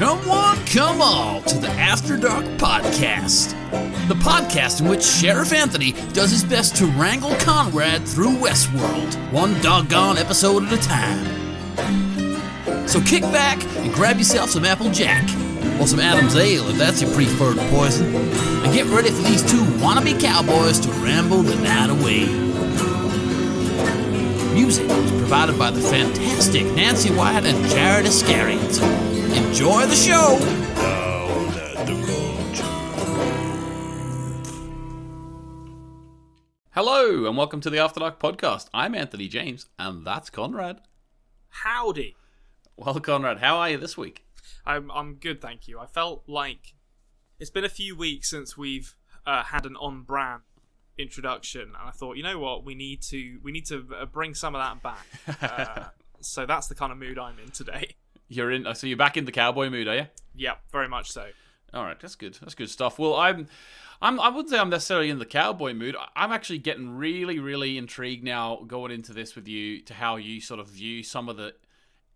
Come one, come all to the After Dark Podcast. The podcast in which Sheriff Anthony does his best to wrangle Konrad through Westworld, one doggone episode at a time. So kick back and grab yourself some Apple Jack, or some Adam's Ale if that's your preferred poison, and get ready for these two wannabe cowboys to ramble the night away. Music was provided by the fantastic Nancy Wyatt and Jared Iscariot. Enjoy the show! Hello, and welcome to the After Dark podcast. I'm Anthony James, and that's Konrad. Howdy. Well, Konrad, how are you this week? I'm I'm good, thank you. I felt like it's been a few weeks since we've uh, had an on-brand introduction, and I thought, you know what, we need to we need to uh, bring some of that back. Uh, so that's the kind of mood I'm in today. You're in, so you're back in the cowboy mood, are you? Yeah, very much so. All right, that's good. That's good stuff. Well, I'm, I'm, I wouldn't say I'm necessarily in the cowboy mood. I'm actually getting really, really intrigued now going into this with you to how you sort of view some of the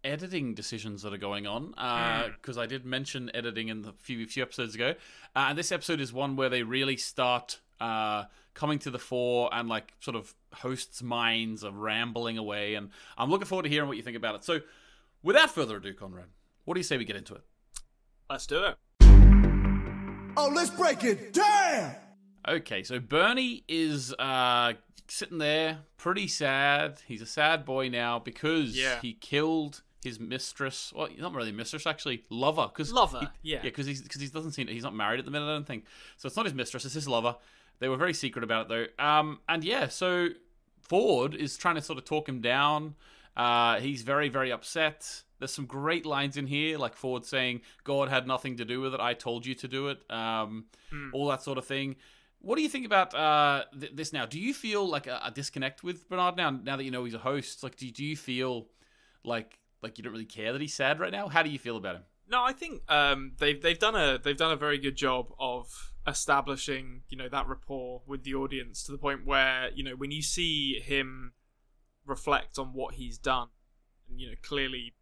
editing decisions that are going on. Because I did mention editing in the few few episodes ago, uh, and this episode is one where they really start uh, coming to the fore and like sort of hosts' minds are rambling away. And I'm looking forward to hearing what you think about it. So, without further ado, Konrad, what do you say we get into it? Let's do it. Oh, let's break it down! Okay, so Bernie is uh, sitting there, pretty sad. He's a sad boy now because Yeah. he killed his mistress. Well, not really mistress, actually, lover. Cause Lover, he- yeah. yeah, because he's because he doesn't seem he's not married at the minute. I don't think so. It's not his mistress; it's his lover. They were very secret about it though. Um, and yeah, so Ford is trying to sort of talk him down. Uh, he's very very upset. There's some great lines in here, like Ford saying, "God had nothing to do with it. I told you to do it." Um, all that sort of thing. What do you think about uh, th- this now? Do you feel like a, a disconnect with Bernard now? Now that you know he's a host, like, do, do you feel like like you don't really care that he's sad right now? How do you feel about him? No, I think um, they've they've done a they've done a very good job of establishing you know that rapport with the audience to the point where you know when you see him reflect on what he's done, and you know clearly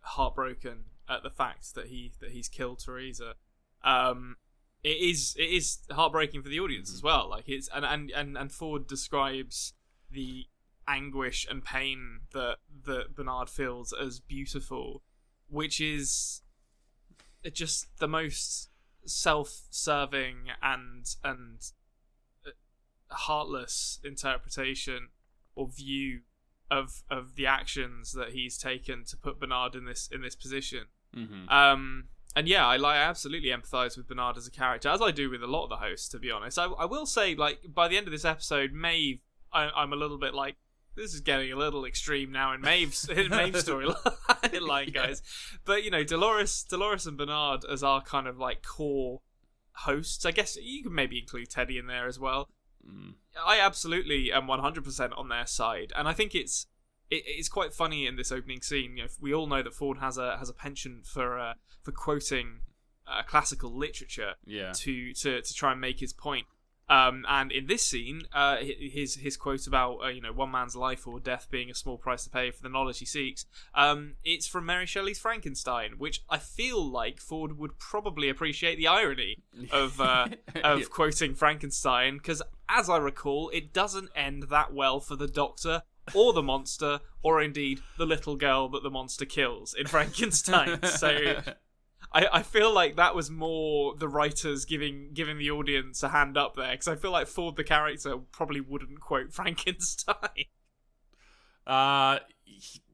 heartbroken at the fact that he that he's killed Theresa. Um, it is it is heartbreaking for the audience as well. Like it's and and and, and Ford describes the anguish and pain that that Bernard feels as beautiful, which is just the most self-serving and and uh, heartless interpretation or view of of the actions that he's taken to put Bernard in this in this position. Mm-hmm. Um, and yeah, I, like, I absolutely empathise with Bernard as a character, as I do with a lot of the hosts. To be honest, I, I will say, like by the end of this episode, Maeve, I, I'm a little bit like, this is getting a little extreme now in Maeve's in Maeve's storyline, guys. But you know, Dolores, Dolores and Bernard as our kind of like core hosts. I guess you can maybe include Teddy in there as well. I absolutely am 100% on their side, and I think it's it, it's quite funny in this opening scene. You know, we all know that Ford has a has a penchant for uh, for quoting uh, classical literature Yeah. to, to to try and make his point. Um, and in this scene, uh, his his quote about uh, you know one man's life or death being a small price to pay for the knowledge he seeks, um, it's from Mary Shelley's Frankenstein, which I feel like Ford would probably appreciate the irony of uh, of Yeah. quoting Frankenstein because, as I recall, it doesn't end that well for the Doctor or the monster, or indeed the little girl that the monster kills in Frankenstein. so. I, I feel like that was more the writers giving giving the audience a hand up there because I feel like Ford the character probably wouldn't quote Frankenstein. Uh,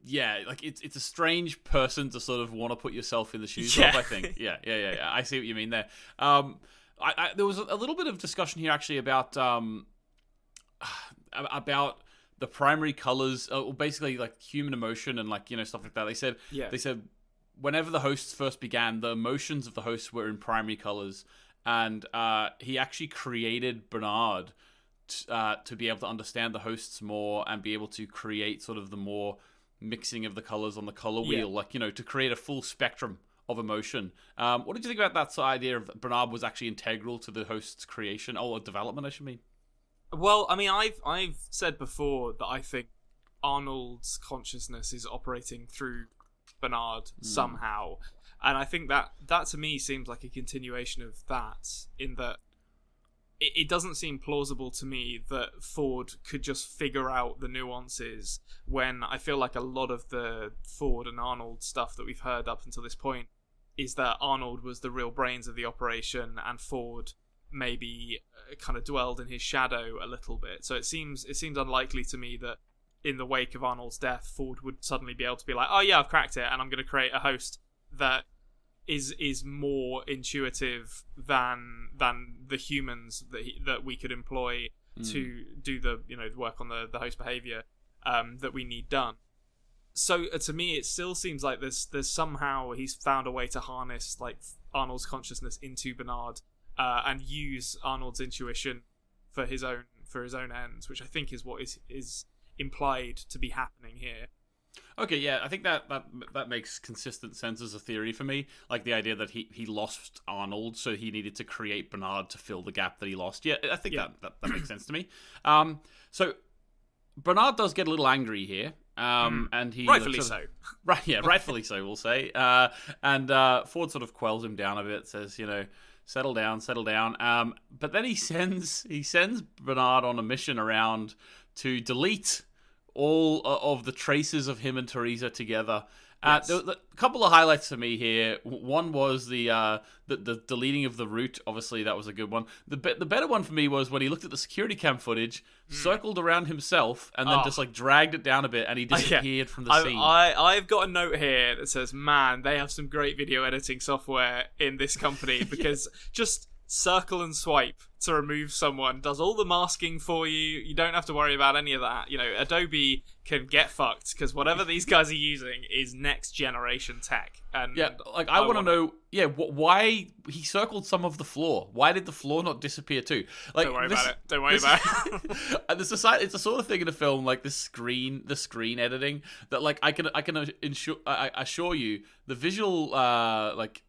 yeah, like it's it's a strange person to sort of want to put yourself in the shoes Yeah. of. I think. Yeah, yeah, yeah, yeah. I see what you mean there. Um, I, I there was a little bit of discussion here actually about um about the primary colors, uh, or basically like human emotion and like you know stuff like that. They said Yeah. they said whenever the hosts first began, the emotions of the hosts were in primary colors, and uh, he actually created Bernard t- uh, to be able to understand the hosts more and be able to create sort of the more mixing of the colors on the color Yeah. wheel, like you know, to create a full spectrum of emotion. Um, what did you think about that idea of Bernard was actually integral to the host's creation or development? I should mean. Well, I mean, I've I've said before that I think Arnold's consciousness is operating through Bernard somehow. And I think that that to me seems like a continuation of that in that it, it doesn't seem plausible to me that Ford could just figure out the nuances when I feel like a lot of the Ford and Arnold stuff that we've heard up until this point is that Arnold was the real brains of the operation and Ford maybe uh, kind of dwelled in his shadow a little bit. So it seems it seems unlikely to me that in the wake of Arnold's death, Ford would suddenly be able to be like, "Oh yeah, I've cracked it, and I'm going to create a host that is is more intuitive than than the humans that he, that we could employ to do the you know work on the the host behavior um, that we need done." So uh, to me, it still seems like there's there's somehow he's found a way to harness like Arnold's consciousness into Bernard uh, and use Arnold's intuition for his own for his own ends, which I think is what is is implied to be happening here. Okay, yeah, I think that, that that makes consistent sense as a theory for me. Like the idea that he, he lost Arnold, so he needed to create Bernard to fill the gap that he lost. Yeah, I think Yeah. that, that that makes sense to me. Um, so Bernard does get a little angry here, um, and he. Rightfully sort of- so. Right, yeah, rightfully so, we'll say. Uh, and uh, Ford sort of quells him down a bit, says, you know, settle down, settle down. Um, but then he sends he sends Bernard on a mission around to delete all uh, of the traces of him and Theresa together. Uh, Yes. there a couple of highlights for me here. One was the, uh, the the deleting of the route. Obviously, that was a good one. The be- the better one for me was when he looked at the security cam footage, circled around himself, and then. Oh. just like dragged it down a bit, and he Yeah. disappeared from the I, scene. I I've got a note here that says, "Man, they have some great video editing software in this company because just circle and swipe to remove someone does all the masking for you. You don't have to worry about any of that. You know, Adobe can get fucked because whatever these guys are using is next generation tech. And Yeah, like I, want to know. Yeah, wh- why he circled some of the floor? Why did the floor not disappear too? Like, Don't worry this- about it. Don't worry this- about it. and the society, it's the sort of thing in a film like the screen, the screen editing that, like, I can, I can ensure, I, I assure you, the visual, uh, like,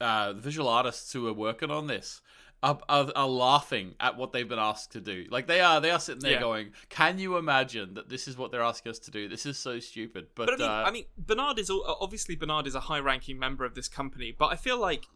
uh, the visual artists who are working on this. Are, are, are laughing at what they've been asked to do. Like they are, they are sitting there Yeah. going, "Can you imagine that this is what they're asking us to do? This is so stupid." But, But I mean, uh, I mean, Bernard is obviously Bernard is a high-ranking member of this company, but I feel like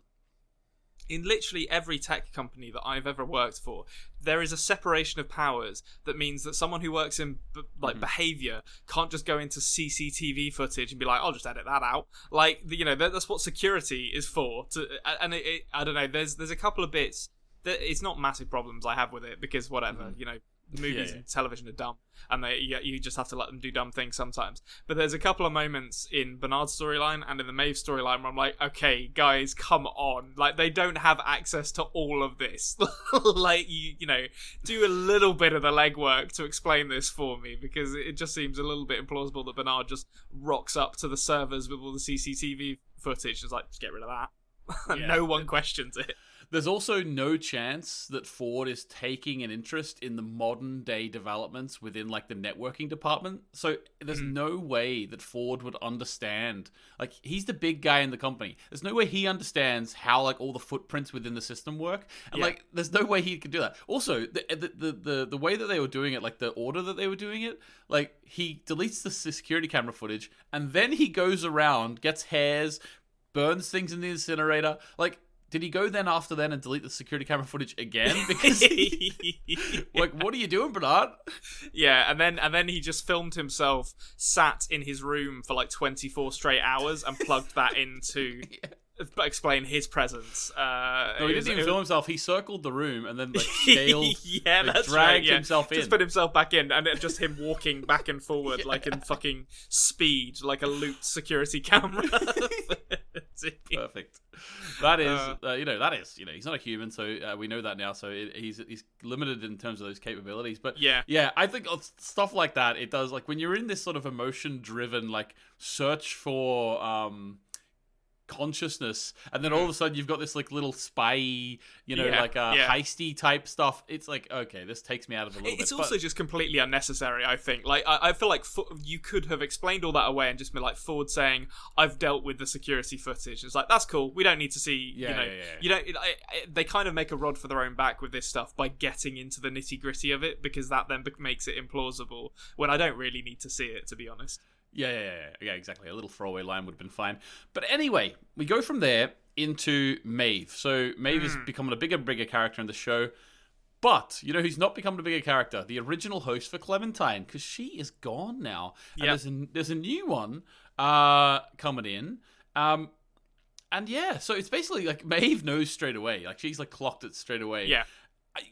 in literally every tech company that I've ever worked for, there is a separation of powers that means that someone who works in b- like mm-hmm. behavior can't just go into CCTV footage and be like, "I'll just edit that out." Like, you know, that, that's what security is for. To and it, it, I don't know. There's there's a couple of bits that it's not massive problems I have with it because whatever, mm-hmm. you know. Movies yeah. and television are dumb, and they you, you just have to let them do dumb things sometimes. But there's a couple of moments in Bernard's storyline and in the Maeve storyline where I'm like, okay, guys, come on! Like they don't have access to all of this. like you, you know, do a little bit of the legwork to explain this for me because it just seems a little bit implausible that Bernard just rocks up to the servers with all the CCTV footage is like, just get rid of that. Yeah. no one questions it. There's also no chance that Ford is taking an interest in the modern day developments within like the networking department. So there's Hmm. no way that Ford would understand. Like he's the big guy in the company. There's no way he understands how like all the footprints within the system work. And Yeah. like there's no way he could do that. Also, the, the the the the way that they were doing it, like the order that they were doing it, like he deletes the security camera footage and then he goes around, gets hairs, burns things in the incinerator. Like, did he go then after then and delete the security camera footage again? Because, like, what are you doing, Bernard? Yeah, and then and then he just filmed himself sat in his room for like 24 straight hours and plugged that into to explain his presence. Uh, No, he didn't even film himself. He circled the room and then like scaled. yeah, like, that's dragged right. Yeah. himself Just put himself back in, and it, just him walking back and forward like in fucking speed, like a looped security camera. Perfect. That is, Uh, uh, you know, that is, you know, he's not a human, so uh, we know that now. So it, he's he's limited in terms of those capabilities. But Yeah. yeah, I think stuff like that. It does like when you're in this sort of emotion-driven like search for um consciousness, and then all of a sudden you've got this like little spy, you know, Yeah, like uh, yeah. heisty type stuff. It's like okay, this takes me out of a little It's bit. also but- just completely unnecessary. I think. Like, I, I feel like you could have explained all that away and just been like Ford saying, "I've dealt with the security footage." It's like that's cool. We don't need to see. Yeah, you know, yeah, yeah. you know, it, I, I- they kind of make a rod for their own back with this stuff by getting into the nitty gritty of it because that then makes it implausible. When I don't really need to see it, to be honest. Yeah, yeah, yeah, yeah, exactly. A little throwaway line would have been fine. But anyway, we go from there into Maeve. So Maeve is becoming a bigger, bigger character in the show. But you know who's not becoming a bigger character? The original host for Clementine, because she is gone now. And Yep. there's a there's a new one uh, coming in. Um, and yeah, so it's basically like Maeve knows straight away. Like she's like clocked it straight away. Yeah.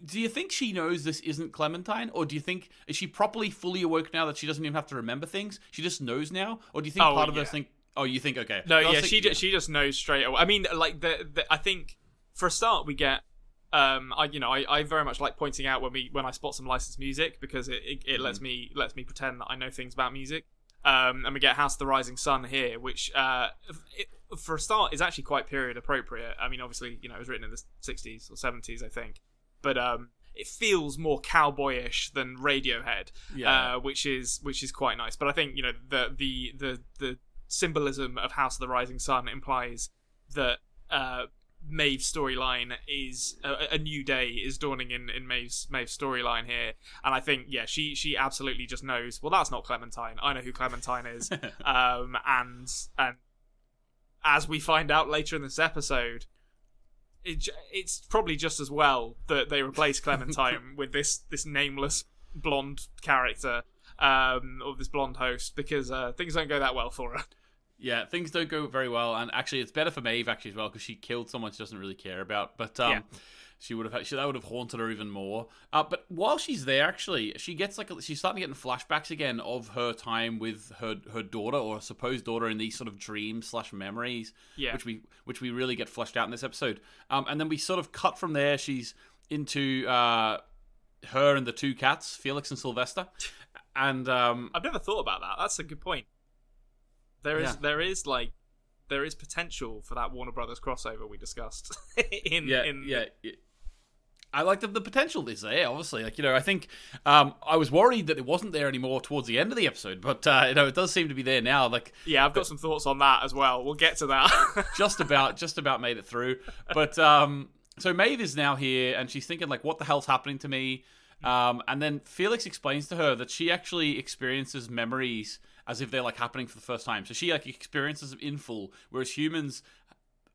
Do you think she knows this isn't Clementine, or do you think is she properly fully awoke now that she doesn't even have to remember things? She just knows now, or do you think Oh, part of yeah. us think? Oh, you think okay? No, yeah, think- she ju- she just knows straight away. I mean, like the, the I think for a start we get um I you know I, I very much like pointing out when we when I spot some licensed music because it it, it Mm. lets me lets me pretend that I know things about music. Um, and we get House of the Rising Sun here, which uh it, for a start is actually quite period appropriate. I mean, obviously you know it was written in the sixties or seventies, I think, but um it feels more cowboyish than Radiohead Yeah. uh, which is which is quite nice. But I think you know the the the the symbolism of House of the Rising Sun implies that uh, Maeve's storyline is a, a new day is dawning in in Maeve's Maeve's storyline here, and I think yeah she she absolutely just knows. Well, that's not Clementine. I know who Clementine is, um, and and as we find out later in this episode. It, it's probably just as well that they replace Clementine with this this nameless blonde character um, or this blonde host because uh, things don't go that well for her. Yeah, things don't go very well, and actually, it's better for Maeve actually as well because she killed someone she doesn't really care about. But um, Yeah. She would have she, that would have haunted her even more. Uh, but while she's there, actually, she gets like a, she's starting to get flashbacks again of her time with her her daughter or supposed daughter in these sort of dreams slash memories, Yeah. which we which we really get fleshed out in this episode. Um, and then we sort of cut from there. She's into uh, her and the two cats, Felix and Sylvester, and um, I've never thought about that. That's a good point. There is Yeah. there is like there is potential for that Warner Brothers crossover we discussed in yeah, in yeah. I like the, the potential is there, obviously. Like, you know, I think um, I was worried that it wasn't there anymore towards the end of the episode, but, uh, you know, it does seem to be there now. Like, yeah. I've got some thoughts on that as well. We'll get to that. just about, just about made it through. But, um, so Maeve is now here and she's thinking, like, what the hell's happening to me? Um, and then Felix explains to her that she actually experiences memories as if they're, like, happening for the first time. So she, like, experiences them in full, whereas humans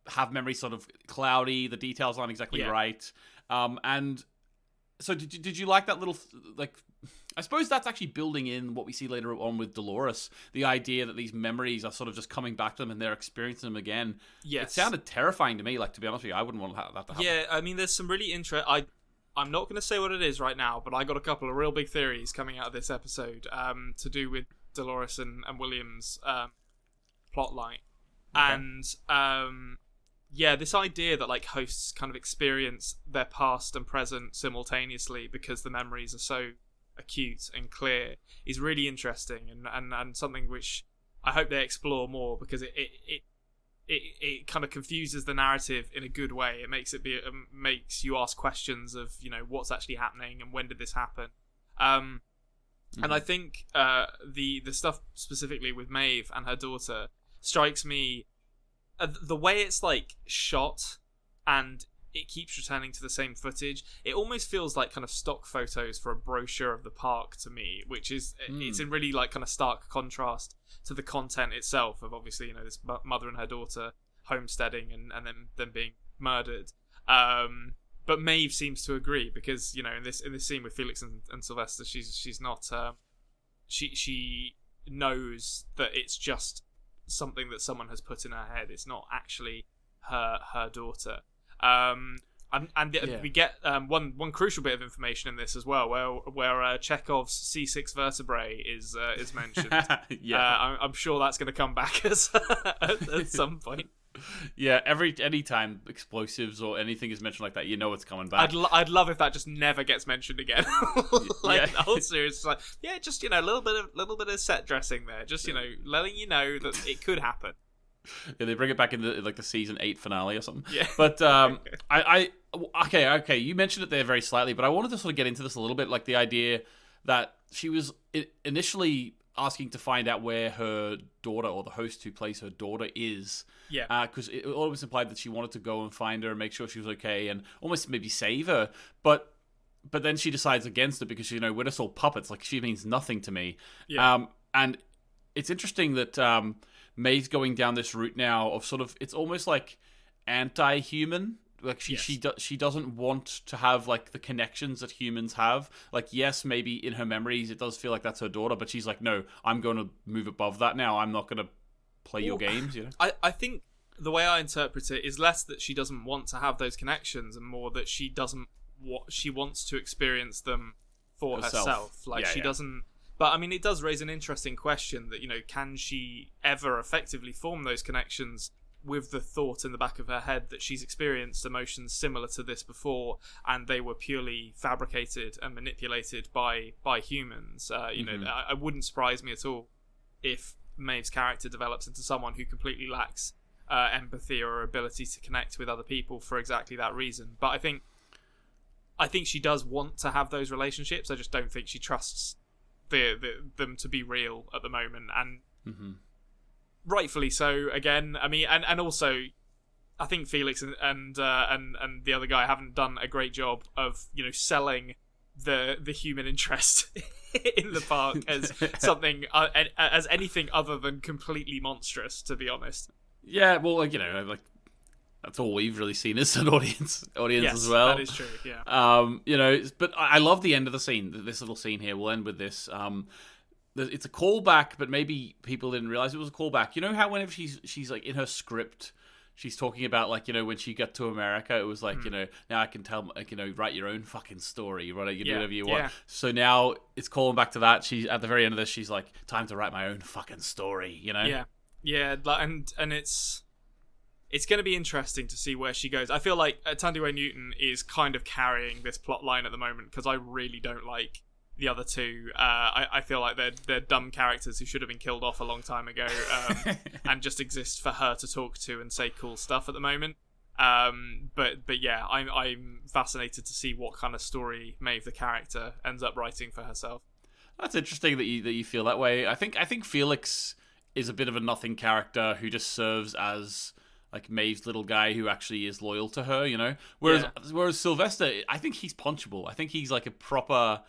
have memories sort of cloudy, the details aren't exactly Yeah. right. Um, and so did you, did you like that little like I suppose that's actually building in what we see later on with Dolores, the idea that these memories are sort of just coming back to them and they're experiencing them again. yes. It sounded terrifying to me, like to be honest with you. I wouldn't want that to happen. Yeah, I mean, there's some really interest. I I'm not going to say what it is right now, but I got a couple of real big theories coming out of this episode um, to do with Dolores and, and William's um, plot line, and um, yeah, this idea that like hosts kind of experience their past and present simultaneously because the memories are so acute and clear is really interesting and and, and something which I hope they explore more because it it, it it, it kind of confuses the narrative in a good way. It makes it be um, makes you ask questions of you know what's actually happening and when did this happen. Um, And I think uh, the the stuff specifically with Maeve and her daughter strikes me the way it's like shot and it keeps returning to the same footage. It almost feels like kind of stock photos for a brochure of the park to me, which is it's in really like kind of stark contrast to the content itself of obviously you know this mother and her daughter homesteading and and then them being murdered. Um, but Maeve seems to agree because you know in this in this scene with Felix and, and Sylvester, she's she's not um, she she knows that it's just something that someone has put in her head. It's not actually her her daughter. Um, and and Yeah. we get um, one one crucial bit of information in this as well, where where uh, Chekhov's C six vertebrae is uh, is mentioned. yeah, Uh, I'm, I'm sure that's going to come back as, at, at some point. Yeah. Every any time explosives or anything is mentioned like that, you know it's coming back. I'd, lo- I'd love if that just never gets mentioned again. like Yeah. the whole series, is like yeah, just you know, a little bit of little bit of set dressing there, just you know, letting you know that it could happen. Yeah, they bring it back in the like the season eight finale or something. Yeah. But um, I, I, okay, okay, you mentioned it there very slightly, but I wanted to sort of get into this a little bit, like the idea that she was initially asking to find out where her daughter or the host who plays her daughter is. Yeah. Because it always implied that she wanted to go and find her and make sure she was okay and almost maybe save her, but. But then she decides against it because you know we're just all puppets. Like she means nothing to me. Yeah. Um, and it's interesting that um, Maeve's going down this route now of sort of it's almost like anti-human. Like she Yes. she do, she doesn't want to have like the connections that humans have. Like yes, maybe in her memories it does feel like that's her daughter, but she's like, no, I'm going to move above that now. I'm not going to play your games. You know. I, I think the way I interpret it is less that she doesn't want to have those connections and more that she doesn't what she wants to experience them for Herself. herself. Like Yeah, she yeah. doesn't but I mean it does raise an interesting question that, you know, can she ever effectively form those connections with the thought in the back of her head that she's experienced emotions similar to this before and they were purely fabricated and manipulated by by humans. Uh, you Mhm. know, I, I wouldn't surprise me at all if Maeve's character develops into someone who completely lacks uh, empathy or ability to connect with other people for exactly that reason. But I think, I think she does want to have those relationships. I just don't think she trusts the, the them to be real at the moment, and hmm rightfully so. Again, I mean, and and also. I think Felix and and, uh, and and the other guy haven't done a great job of you know selling the the human interest in the park as something uh, as anything other than completely monstrous. To be honest, Yeah, well, like, you know, like that's all we've really seen as an audience audience yes, as well. that is true. Yeah, Um, you know, but I love the end of the scene. This little scene here. We'll end with this. Um, it's a callback, but maybe people didn't realize it was a callback. You know how whenever she's she's like in her script, she's talking about like you know when she got to America, it was like Hmm. you know now I can tell like you know write your own fucking story, right? You can do whatever you want. yeah. So now it's calling back to that. She at the very end of this, she's like, time to write my own fucking story. You know? yeah, yeah, and and it's it's going to be interesting to see where she goes. I feel like uh, Thandie Newton is kind of carrying this plot line at the moment because I really don't like the other two. Uh, I, I feel like they're they're dumb characters who should have been killed off a long time ago, um, and just exist for her to talk to and say cool stuff at the moment. Um, but but yeah, I'm I'm fascinated to see what kind of story Maeve the character ends up writing for herself. That's interesting that you that you feel that way. I think I think Felix is a bit of a nothing character who just serves as like Maeve's little guy who actually is loyal to her, you know. Whereas Yeah. whereas Sylvester, I think he's punchable. I think he's like a proper,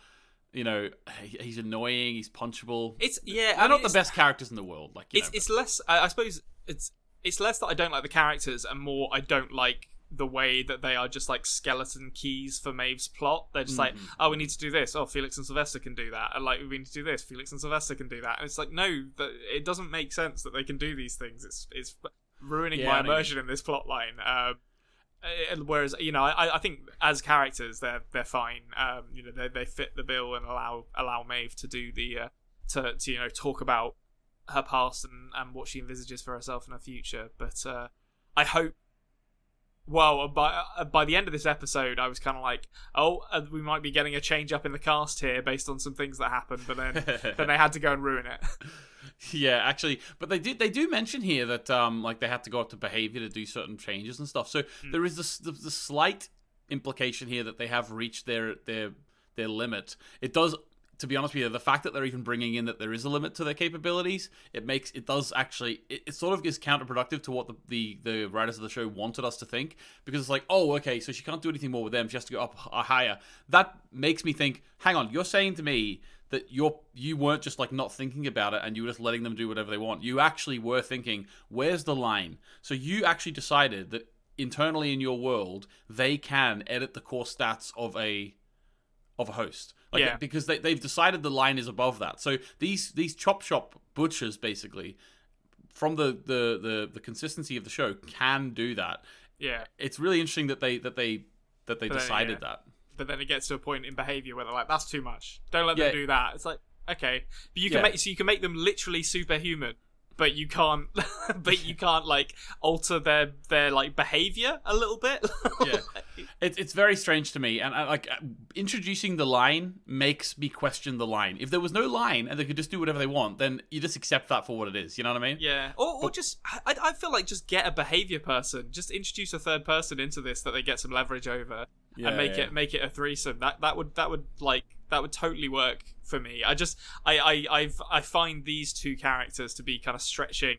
you know, he's annoying, he's punchable. It's yeah, They're I not the best characters in the world. Like you it's know, it's less I, I suppose it's it's less that I don't like the characters and more I don't like the way that they are just like skeleton keys for Maeve's plot. They're just like, Mm-hmm. oh, we need to do this. Oh, Felix and Sylvester can do that. And like, we need to do this. Felix and Sylvester can do that. And it's like, no, that it doesn't make sense that they can do these things. It's it's ruining Yeah, my immersion in this plot line. Um, uh, whereas you know, I, I think as characters they're they're fine. Um, you know, they they fit the bill and allow allow Maeve to do the uh, to to you know talk about her past and, and what she envisages for herself in her future. But uh, I hope. Well, by uh, by the end of this episode, I was kind of like, "Oh, uh, we might be getting a change up in the cast here based on some things that happened." But then, then they had to go and ruin it. Yeah, actually, but they did they do mention here that um like they had to go up to behavior to do certain changes and stuff. So Hmm. there is this the, the slight implication here that they have reached their their their limit. It does to be honest with you, the fact that they're even bringing in that there is a limit to their capabilities, it makes it does actually it, it sort of is counterproductive to what the, the the writers of the show wanted us to think because it's like, oh, okay, so she can't do anything more with them; she has to go up h- higher. That makes me think, hang on, you're saying to me that you're you weren't just like not thinking about it and you were just letting them do whatever they want. You actually were thinking, where's the line? So you actually decided that internally in your world they can edit the core stats of a of a host. Like, Yeah. because they, they've decided the line is above that. So these these chop shop butchers basically from the, the, the, the consistency of the show can do that. yeah, It's really interesting that they that they that they But decided yeah. that. But then it gets to a point in behavior where they're like, "That's too much. Don't let Yeah. them do that." It's like, okay, but you can Yeah. make so you can make them literally superhuman, but you can't, but you can't like alter their their like behavior a little bit. Yeah. It's it's very strange to me, and I, like introducing the line makes me question the line. If there was no line and they could just do whatever they want, then you just accept that for what it is. You know what I mean? Yeah, or, or just I, I feel like just get a behavior person, just introduce a third person into this that they get some leverage over, Yeah, and make yeah. it make it a threesome. That that would that would like that would totally work for me. I just I I I've, I find these two characters to be kind of stretching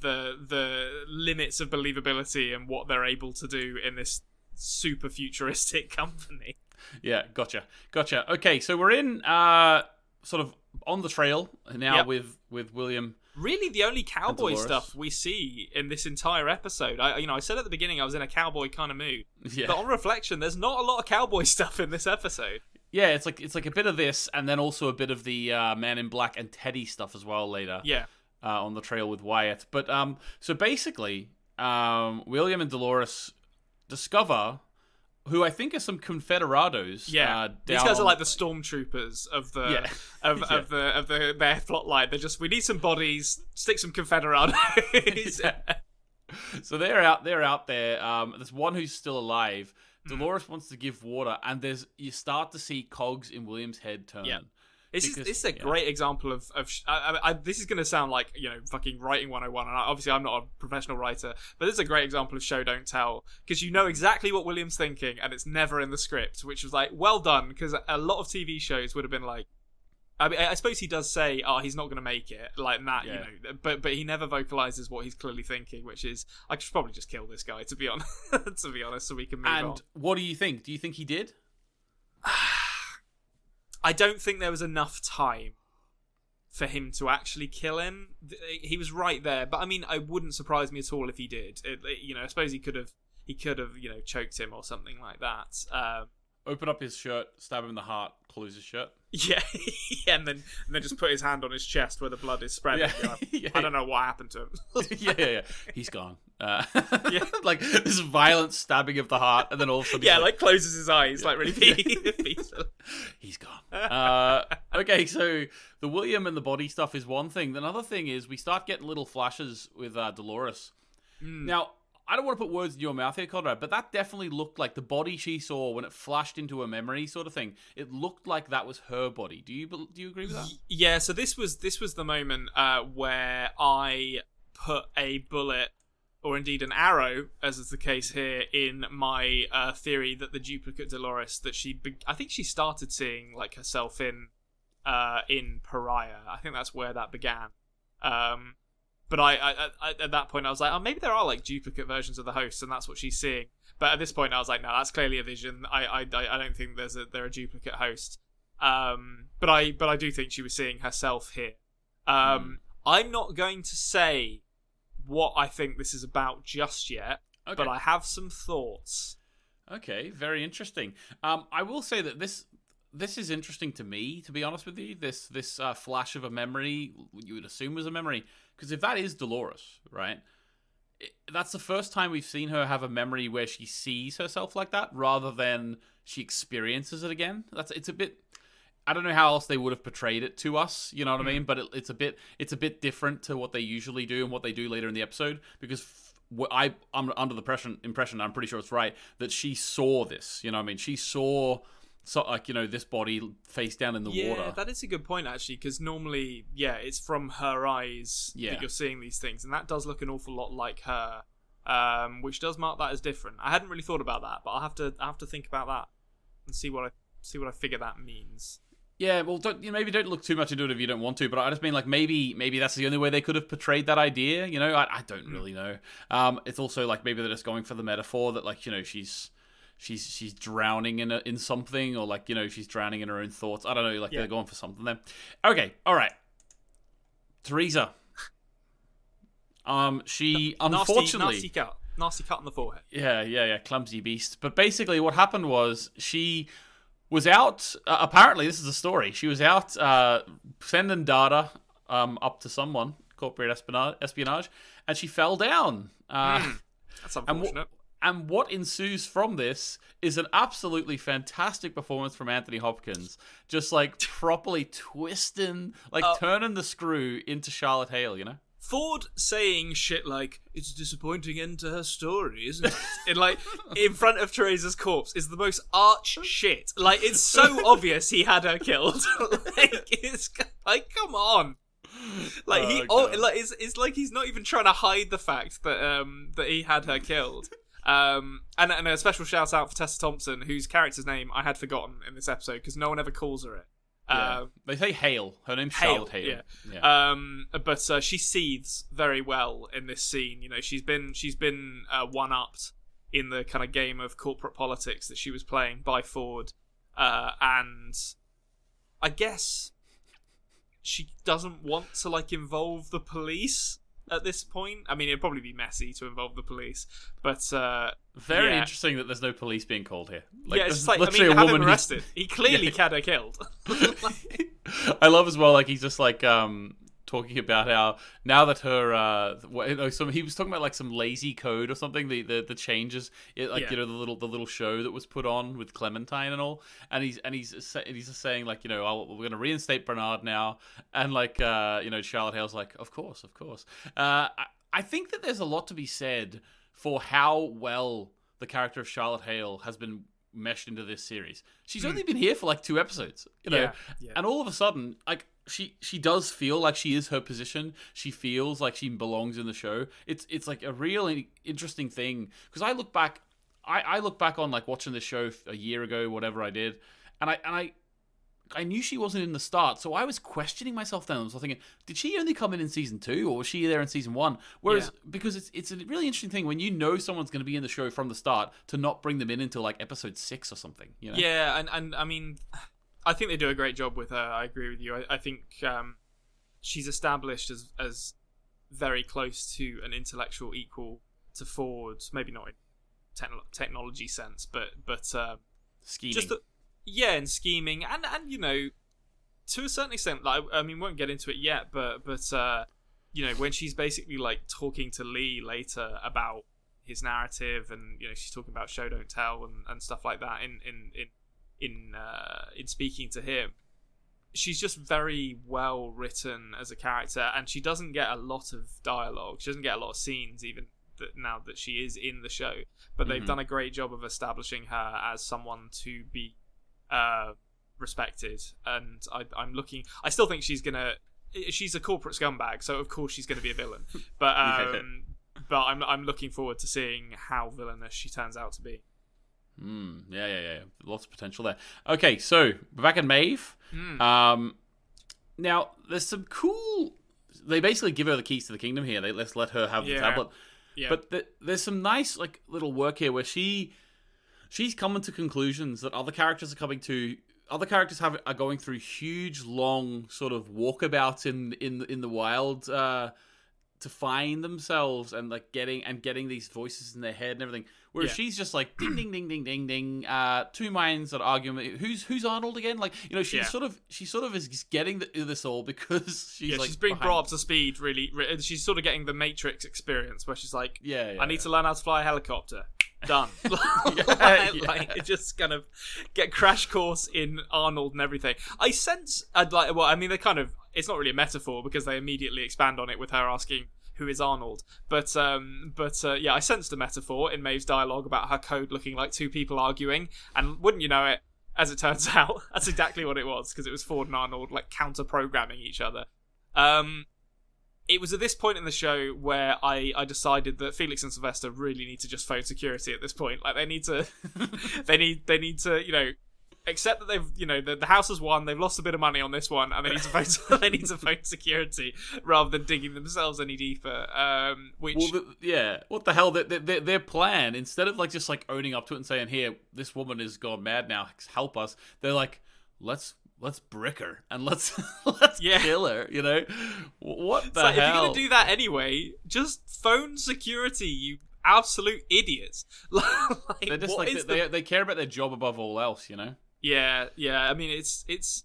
the the limits of believability and what they're able to do in this super futuristic company. Yeah, gotcha, gotcha. Okay, so we're in uh sort of on the trail now Yep. with with William. Really the only cowboy stuff we see in this entire episode. I, you know, I said at the beginning I was in a cowboy kind of mood, Yeah, but on reflection, there's not a lot of cowboy stuff in this episode. yeah. It's like it's like a bit of this, and then also a bit of the uh, Man in Black and Teddy stuff as well later. Yeah, uh, on the trail with Wyatt. But um, so basically, um, William and Dolores discover who I think are some Confederados. yeah. uh, These guys are like the stormtroopers of the Yeah. of, Yeah. of the of the their plot line. They're just we need some bodies, stick some Confederados. So they're out. They're out there. Um, there's one who's still alive. Hmm. Dolores wants to give water, and there's you start to see cogs in William's head turn. Yeah. This is this is a yeah. great example of of sh- I, I, I, this is going to sound like you know fucking writing 101 and obviously I'm not a professional writer but this is a great example of show don't tell because you know exactly what William's thinking and it's never in the script which was like well done because a lot of TV shows would have been like I mean, I suppose he does say, "Oh, he's not going to make it," like that, Yeah. you know. But but he never vocalizes what he's clearly thinking, which is, "I should probably just kill this guy." To be honest, to be honest, so we can move on. And what do you think? Do you think he did? I don't think there was enough time for him to actually kill him. He was right there, but I mean, it wouldn't surprise me at all if he did. It, it- you know, I suppose he could have, he could have, you know, choked him or something like that. Um, Open up his shirt, stab him in the heart, close his shirt. yeah, and then and then just put his hand on his chest where the blood is spreading. Yeah. Like, Yeah, I don't know what happened to him. yeah, yeah, yeah. He's gone. Uh, Yeah. like this violent stabbing of the heart, and then all of a sudden, yeah, like closes his eyes, like really peacefully. he's gone. Uh, okay, so the William and the body stuff is one thing. Another thing is we start getting little flashes with uh, Dolores. Hmm. Now, I don't want to put words in your mouth here, Konrad, but that definitely looked like the body she saw when it flashed into her memory, sort of thing. It looked like that was her body. Do you do you agree with that? Yeah, so this was this was the moment uh, where I put a bullet, or indeed an arrow, as is the case here, in my uh, theory that the duplicate Dolores that she, be- I think she started seeing like herself in, uh, in Pariah. I think that's where that began. Um, but I, I, I, at that point, I was like, oh, maybe there are like duplicate versions of the host, and that's what she's seeing. But at this point, I was like, no, that's clearly a vision. I, I, I don't think there's a they're a duplicate host. Um, but I, but I do think she was seeing herself here. Um, I'm not going to say what I think this is about just yet, Okay. but I have some thoughts. Okay, very interesting. Um, I will say that this this is interesting to me, to be honest with you. This this uh, flash of a memory you would assume was a memory, because if that is Dolores, right? it- That's the first time we've seen her have a memory where she sees herself like that, rather than she experiences it again. That's it's a bit. I don't know how else they would have portrayed it to us. You know what I mean? But it, it's a bit it's a bit different to what they usually do and what they do later in the episode because. f- I I'm under the impression impression I'm pretty sure it's right that she saw this. You know what I mean? She saw so like you know this body face down in the water. yeah, water. that is a good point actually, because normally, yeah, it's from her eyes Yeah. that you're seeing these things, and that does look an awful lot like her, um, which does mark that as different. I hadn't really thought about that, but I'll have to I have to think about that and see what I see what I figure that means. Yeah, well, don't, you know, maybe don't look too much into it if you don't want to. But I just mean like maybe maybe that's the only way they could have portrayed that idea. You know, I, I don't really know. Um, it's also like maybe they're just going for the metaphor that like you know she's she's she's drowning in a, in something or like you know she's drowning in her own thoughts. I don't know. Like Yeah. they're going for something there. Okay, all right. Theresa. Um, she unfortunately nasty, nasty cut, nasty cut on the forehead. yeah, yeah, yeah, clumsy beast. But basically, what happened was she was out. Uh, apparently, this is the story. She was out uh, sending data um, up to someone, corporate espionage, espionage, and she fell down. Uh, That's and, unfortunate. And what ensues from this is an absolutely fantastic performance from Anthony Hopkins, just like properly twisting, like Uh, turning the screw into Charlotte Hale. You know. Ford saying shit like "It's a disappointing end to her story, isn't it?" in like in front of Theresa's corpse is the most arch shit. Like it's so obvious he had her killed. like it's like come on. Like he Oh, oh, like it's, it's like he's not even trying to hide the fact that um that he had her killed. Um and, and a special shout out for Tessa Thompson, whose character's name I had forgotten in this episode because no one ever calls her it. Yeah. Uh, they say Hale. Her name's Hale, Charlotte Hale. yeah. yeah. um, but uh, she seethes very well in this scene. You know, she's been she's been uh, one upped in the kind of game of corporate politics that she was playing by Ford, uh, and I guess she doesn't want to like involve the police at this point. I mean, it'd probably be messy to involve the police, but uh, Very yeah. interesting that there's no police being called here. yeah, it's just like I literally mean, a have him woman who's- arrested. He clearly Yeah. had her killed. I love as well, like he's just like um talking about how now that her uh what, you know, some he was talking about like some lazy code or something the the, the changes it, like Yeah. you know the little the little show that was put on with Clementine and all and he's and he's sa- he's just saying like you know oh, we're gonna reinstate Bernard now and like uh you know Charlotte Hale's like of course of course uh I, I think that there's a lot to be said for how well the character of Charlotte Hale has been meshed into this series. She's only been here for like two episodes, you know, Yeah, yeah. and all of a sudden, like she she does feel like she is her position. She feels like she belongs in the show. It's it's like a really interesting thing because I look back, I I look back on like watching the show a year ago, whatever I did, and I and I. I knew she wasn't in the start, so I was questioning myself then. I was thinking, did she only come in in season two, or was she there in season one? Whereas, because it's it's a really interesting thing when you know someone's going to be in the show from the start to not bring them in until like episode six or something. You know? Yeah, and, and I mean, I think they do a great job with her. I agree with you. I, I think um, she's established as as very close to an intellectual equal to Ford. Maybe not in techno- technology sense, but but uh, scheming. just the, yeah, and scheming, and and you know, to a certain extent. Like I mean, we won't get into it yet, but but uh, you know, when she's basically like talking to Lee later about his narrative, and you know, she's talking about show don't tell and, and stuff like that in in in in uh, in speaking to him. She's just very well written as a character, and she doesn't get a lot of dialogue. She doesn't get a lot of scenes, even that now that she is in the show. But they've Mhm. done a great job of establishing her as someone to be uh, respected, and I, I'm looking. I still think she's gonna. She's a corporate scumbag, so of course she's going to be a villain. But Yeah. um, but I'm I'm looking forward to seeing how villainous she turns out to be. Mm, yeah, yeah, yeah. Lots of potential there. Okay, so we're back in Maeve. Hmm. Um, now there's some cool. They basically give her the keys to the kingdom here. They let's let her have the tablet. Yeah, But th- there's some nice like little work here where she she's coming to conclusions that other characters are coming to. Other characters have are going through huge, long sort of walkabouts in in in the wild uh, to find themselves and like getting and getting these voices in their head and everything. Whereas Yeah. she's just like ding ding ding ding ding ding. Uh, two minds that argue. Who's who's Arnold again? Like you know, she's Yeah. sort of she sort of is getting the, this all because she's yeah, like she's being behind- brought up to speed. Really, re- she's sort of getting the Matrix experience, where she's like, Yeah, yeah, I need to learn how to fly a helicopter." Done. Yeah, like, like, just kind of get crash course in Arnold and everything. I sense, I'd like. Well, I mean, they kind of. It's not really a metaphor because they immediately expand on it with her asking. Who is Arnold? But um, but uh, yeah, I sensed a metaphor in Maeve's dialogue about her code looking like two people arguing, and wouldn't you know it? As it turns out, that's exactly what it was because it was Ford and Arnold like counter programming each other. Um, it was at this point in the show where I, I decided that Felix and Sylvester really need to just phone security at this point. Like they need to, they need they need to you know accept that they've you know the, the house has won. They've lost a bit of money on this one, and they need to phone they need to phone security rather than digging themselves any deeper. Um, which Well, the, yeah. What the hell? Their, their, their plan, instead of like just like owning up to it and saying, "Here, this woman has gone mad now. Help us," they're like, "Let's let's brick her and let's let's Yeah. kill her." You know, what the like, if you're gonna do that anyway, just phone security. You absolute idiots. like, they're just like they, the they they care about their job above all else. You know. Yeah, yeah. I mean, it's it's.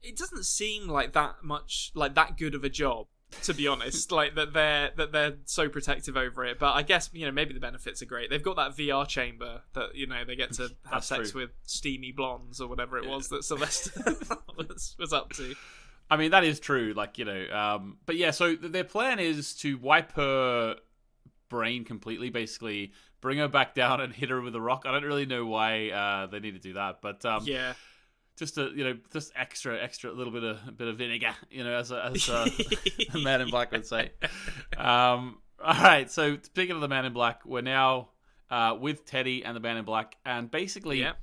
It doesn't seem like that much like that good of a job, to be honest. like that they're that they're so protective over it. But I guess you know maybe the benefits are great. They've got that VR chamber that you know they get to have sex true. with steamy blondes or whatever it was that Sylvester was, was up to. I mean, that is true. Like you know, um, but yeah. So th- their plan is to wipe her brain completely, basically bring her back down and hit her with a rock. I don't really know why uh, they need to do that, but um, Yeah. Just a you know just extra extra little bit of a bit of vinegar you know as a, as a, a man in black would say um all right so speaking of the man in black we're now uh with teddy and the man in black and basically Yeah.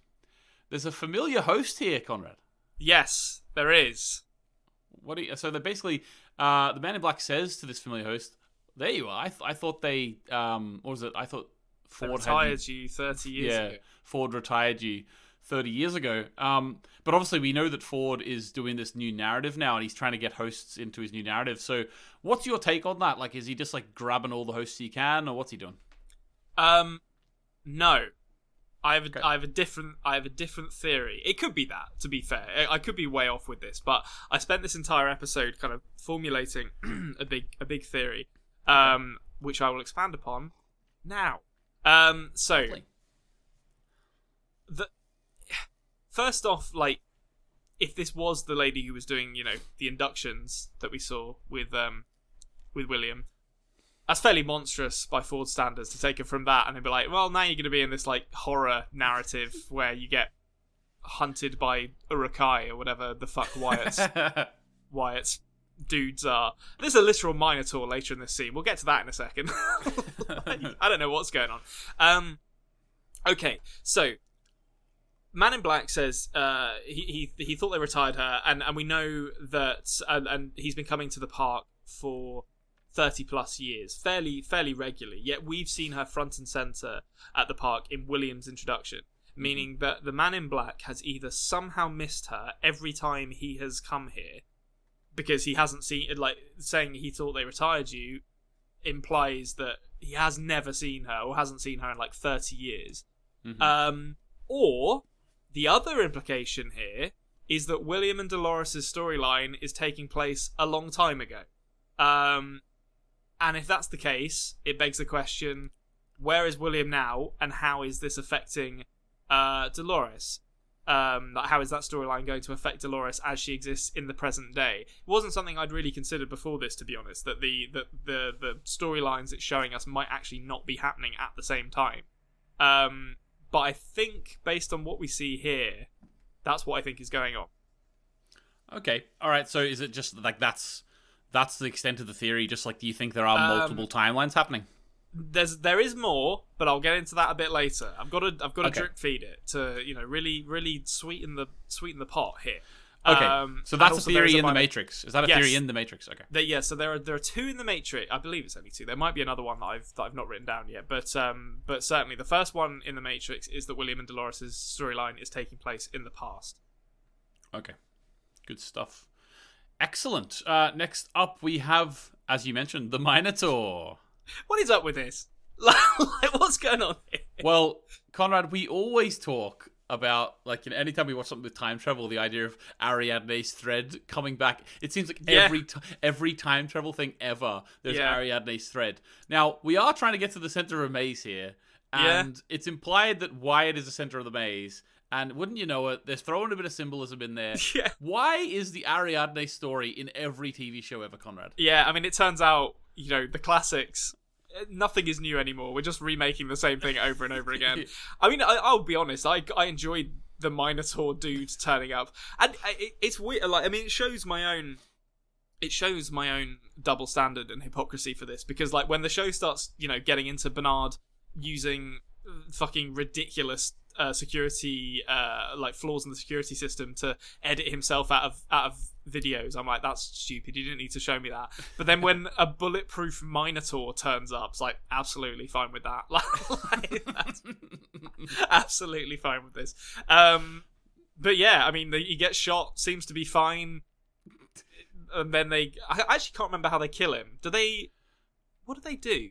there's a familiar host here Konrad Yes, there is. what do you, so they basically uh the man in black says to this familiar host there you are i, th- I thought they um what was it i thought ford had retired you thirty years yeah, ago. Ford retired you 30 years ago. Um, but obviously, we know that Ford is doing this new narrative now, and he's trying to get hosts into his new narrative. So, what's your take on that? Like, is he just like grabbing all the hosts he can, or what's he doing? Um, no. I have a, Okay. I have a different I have a different theory. It could be that, to be fair. I, I could be way off with this, but I spent this entire episode kind of formulating a big a big theory, um, which I will expand upon now. Um, so Lovely. the first off, like if this was the lady who was doing, you know, the inductions that we saw with um with William, that's fairly monstrous by Ford standards to take her from that and then be like, well, now you're going to be in this like horror narrative where you get hunted by Uruk-hai or whatever the fuck Wyatt's Wyatt's dudes are. There's a literal Minotaur later in this scene. We'll get to that in a second. I don't know what's going on. Um, okay, so Man in Black says uh, he, he he thought they retired her, and, and we know that, and, and he's been coming to the park for thirty plus years, fairly fairly regularly. Yet we've seen her front and center at the park in William's introduction, meaning that the Man in Black has either somehow missed her every time he has come here, because he hasn't seen like saying he thought they retired you implies that he has never seen her or hasn't seen her in like 30 years Mhm. um or the other implication here is that william and dolores' storyline is taking place a long time ago um and if that's the case it begs the question where is william now and how is this affecting uh dolores um, like how is that storyline going to affect Dolores as she exists in the present day? It wasn't something I'd really considered before this, to be honest. That the the the, the storylines it's showing us might actually not be happening at the same time. Um, but I think based on what we see here, that's what I think is going on. Okay. All right. So is it just like that's that's the extent of the theory? Just like do you think there are Um, multiple timelines happening? There's there is more, but I'll get into that a bit later. I've got to I've got to Okay. drip feed it to you know really really sweeten the sweeten the pot here. Okay. Um, so that's a also there is theory in the Matrix. Is that a Yes. theory in the Matrix? Okay. There, yeah, so there are there are two in the Matrix. I believe it's only two. There might be another one that I've that I've not written down yet, but um, but certainly the first one in the Matrix is that William and Dolores' storyline is taking place in the past. Okay. Good stuff. Excellent. Uh, next up, we have, as you mentioned, the Minotaur. What is up with this? like, what's going on here? Well, Konrad, we always talk about like you know, anytime we watch something with time travel, the idea of Ariadne's thread coming back. It seems like Yeah. every t- every time travel thing ever, there's Yeah. Ariadne's thread. Now we are trying to get to the center of a maze here, Yeah. and it's implied that Wyatt is the center of the maze. And wouldn't you know it, they're throwing a bit of symbolism in there. Yeah. Why is the Ariadne story in every TV show ever, Konrad? Yeah, I mean, it turns out you know the classics. Uh, Nothing is new anymore. We're just remaking the same thing over and over again. I mean, I, I'll be honest. I I enjoyed the Minotaur dude turning up, and it, it's weird. Like, I mean, it shows my own. It shows my own double standard and hypocrisy for this because, like, when the show starts, you know, getting into Bernard using fucking ridiculous uh, security, uh, like flaws in the security system to edit himself out of out of videos. I'm like, that's stupid. You didn't need to show me that. But then when a bulletproof Minotaur turns up, it's like absolutely fine with that. Like, absolutely fine with this. Um, but yeah, I mean, the, he gets shot, seems to be fine, and then they. I actually can't remember how they kill him. Do they? What do they do?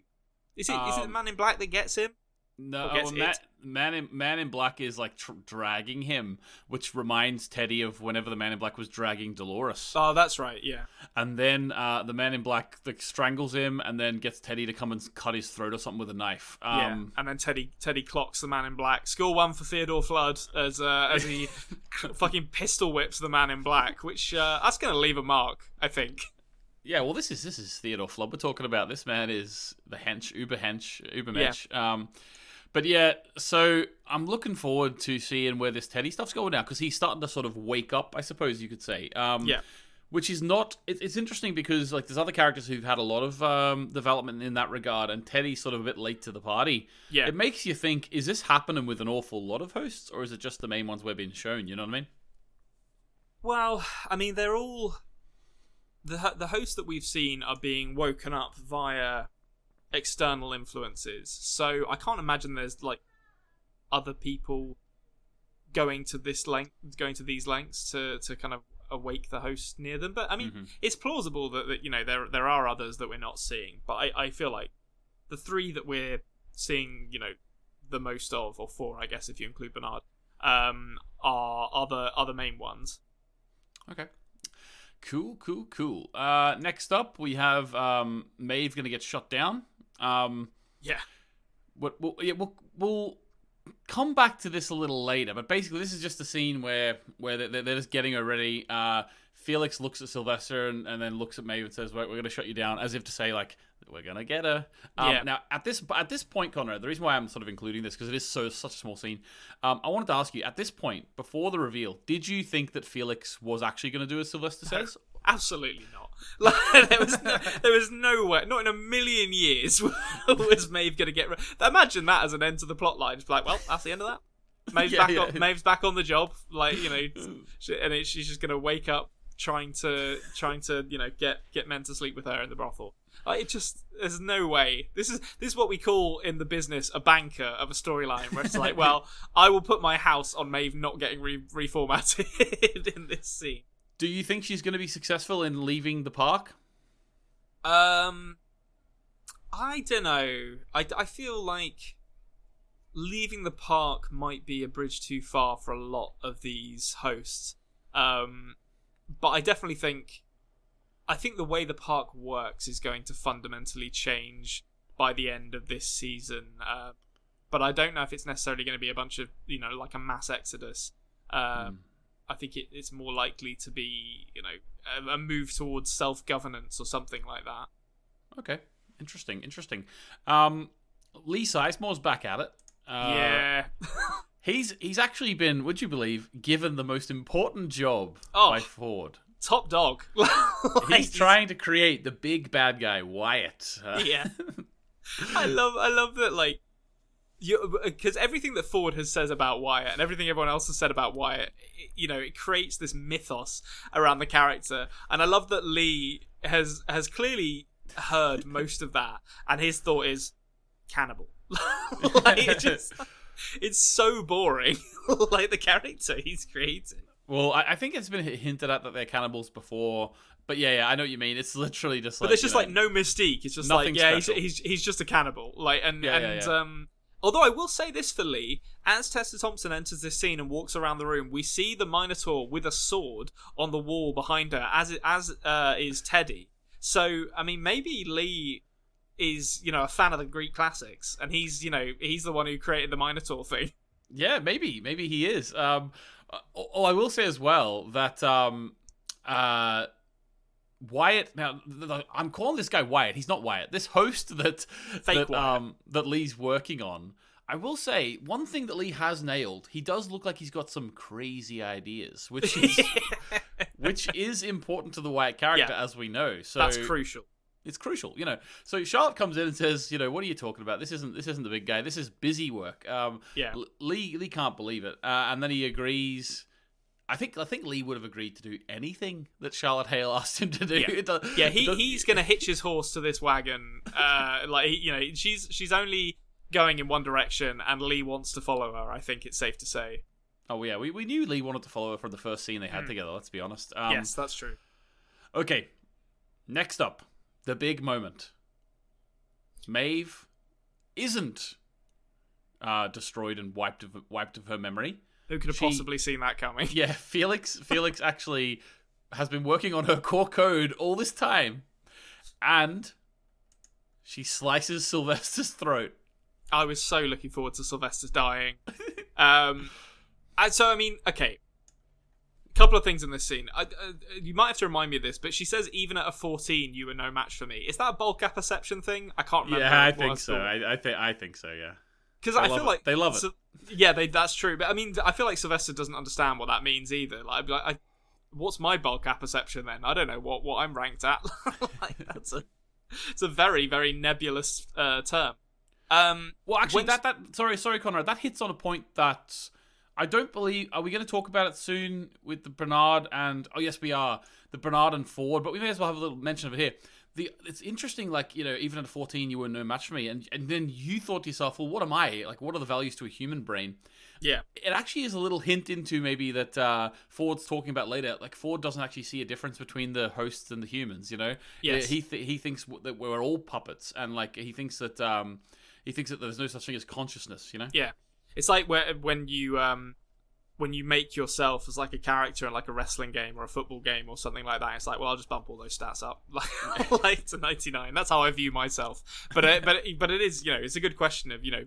Is it is it the Um, Man in Black that gets him? No, gets well, it. Man in Man in Black is like tr- dragging him, which reminds Teddy of whenever the Man in Black was dragging Dolores. Oh, that's right. Yeah. And then uh, the Man in Black like, strangles him, and then gets Teddy to come and cut his throat or something with a knife. Um, yeah, and then Teddy Teddy clocks the man in black. Score one for Theodore Flood as uh, as he fucking pistol whips the man in black, which uh, that's gonna leave a mark, I think. yeah. Well, this is this is Theodore Flood we're talking about. This man is the hench, uber hench, uber mensch. Um, but yeah, so I'm looking forward to seeing where this Teddy stuff's going now because he's starting to sort of wake up, I suppose you could say. Um, Yeah. which is not it, it's interesting because like there's other characters who've had a lot of um, development in that regard and teddy's sort of a bit late to the party Yeah. it makes you think is this happening with an awful lot of hosts or is it just the main ones we're being shown you know what i mean Well, I mean, they're all the the hosts that we've seen are being woken up via external influences. So I can't imagine there's like other people going to this length, going to these lengths to to kind of awake the host near them. But I mean, Mhm. it's plausible that, that you know there there are others that we're not seeing. But I, I feel like the three that we're seeing, you know, the most of, or four, I guess, if you include Bernard, um, are are the are the main ones. Okay. Cool, cool, cool. Uh, next up, we have um, Maeve going to get shut down. Um, Yeah. what we'll, yeah, we'll, we'll come back to this a little later, but basically, this is just a scene where where they're, they're just getting her ready. Uh, Felix looks at Sylvester and, and then looks at Maeve and says, "We're, we're going to shut you down," as if to say, like, "We're going to get her." Um, Yeah. Now, at this at this point, Konrad, the reason why I'm sort of including this because it is so such a small scene. Um, I wanted to ask you at this point, before the reveal, did you think that Felix was actually going to do as Sylvester says? Absolutely not. Like, there was no, there was no way, not in a million years, was Maeve going to get. Re- Imagine that as an end to the plot line. It's like, well, that's the end of that. Maeve's Yeah, back yeah. on. Maeve's back on the job. Like you know, she, and it, she's just going to wake up trying to trying to you know get get men to sleep with her in the brothel. Like, it just there's no way. This is this is what we call in the business a banker of a storyline where it's like, well, I will put my house on Maeve not getting re- reformatted in this scene. Do you think she's going to be successful in leaving the park? Um, I don't know. I, I feel like leaving the park might be a bridge too far for a lot of these hosts. Um, but I definitely think, I think the way the park works is going to fundamentally change by the end of this season. Uh, but I don't know if it's necessarily going to be a bunch of you know like a mass exodus. Um, I think it, it's more likely to be, you know, a, a move towards self governance or something like that. Okay, interesting, interesting. Um, Lee Sizemore's back at it. Uh, yeah. he's he's actually been, would you believe, given the most important job Oh. by Ford. Top dog. Like, He's trying to create the big bad guy Wyatt. Uh, Yeah. I love, I love that, like, because everything that Ford has says about Wyatt and everything everyone else has said about Wyatt, you know, it creates this mythos around the character, and I love that Lee has has clearly heard most of that, and his thought is cannibal. like, it just, it's so boring, like the character he's creating. Well, I, I think it's been hinted at that they're cannibals before, but yeah, yeah, I know what you mean. It's literally just like But there's just you like no mystique. It's just Nothing like yeah, he's, he's he's just a cannibal. Like and Yeah, yeah, and yeah. um. Although I will say this for Lee, as Tessa Thompson enters this scene and walks around the room, we see the Minotaur with a sword on the wall behind her, as as uh, is Teddy. So I mean, maybe Lee is you know a fan of the Greek classics, and he's you know he's the one who created the Minotaur thing. Yeah, maybe, maybe he is. Um, oh, I will say as well that um, uh, Wyatt. Now, th- th- I'm calling this guy Wyatt. He's not Wyatt. This host that Fake that um that Lee's working on. I will say one thing that Lee has nailed. He does look like he's got some crazy ideas, which is which is important to the Wyatt character, Yeah. as we know. So That's crucial. it's crucial, you know. So Charlotte comes in and says, you know, what are you talking about? This isn't this isn't the big guy. This is busy work. Um, Yeah. Lee Lee can't believe it, uh, and then he agrees. I think I think Lee would have agreed to do anything that Charlotte Hale asked him to do. Yeah. Does- Yeah, he, he's gonna hitch his horse to this wagon. Uh, like you know, she's she's only going in one direction, and Lee wants to follow her. I think it's safe to say. Oh yeah, we, we knew Lee wanted to follow her from the first scene they had Mm. together. Let's be honest. Um, yes, that's true. Okay. Next up, the big moment. Maeve isn't uh, destroyed and wiped of wiped of her memory. Who could have she- possibly seen that coming? Yeah, Felix Felix actually has been working on her core code all this time, and she slices Sylvester's throat. I was so looking forward to Sylvester's dying. um, and so I mean, okay, a couple of things in this scene. I, uh, you might have to remind me of this, but she says even at a fourteen, you were no match for me. Is that a bulk perception thing? I can't remember. yeah, I think so. I, I think I think so. Yeah. Because They I feel it. like They love it. so- yeah, they, that's true. But I mean, I feel like Sylvester doesn't understand what that means either. Like, like I, what's my bulk perception then? I don't know what what I'm ranked at. like, that's a it's a very very nebulous uh, term. Um, Well, actually, that that sorry, sorry, Konrad, that hits on a point that I don't believe. Are we going to talk about it soon with the Bernard and? Oh, yes, we are. The Bernard and Ford, but we may as well have a little mention of it here. The it's interesting. Like you know, even at fourteen, you were no match for me, and and then you thought to yourself, well, what am I? Like, what are the values to a human brain? Yeah. It actually is a little hint into maybe that uh, Ford's talking about later. Like Ford doesn't actually see a difference between the hosts and the humans. You know, Yes. he th- he thinks that we're all puppets, and like he thinks that um he thinks that there's no such thing as consciousness. You know. Yeah, it's like where, when you um when you make yourself as like a character in like a wrestling game or a football game or something like that. It's like, well, I'll just bump all those stats up like, to ninety nine. That's how I view myself. But it, but it, but it is you know it's a good question of you know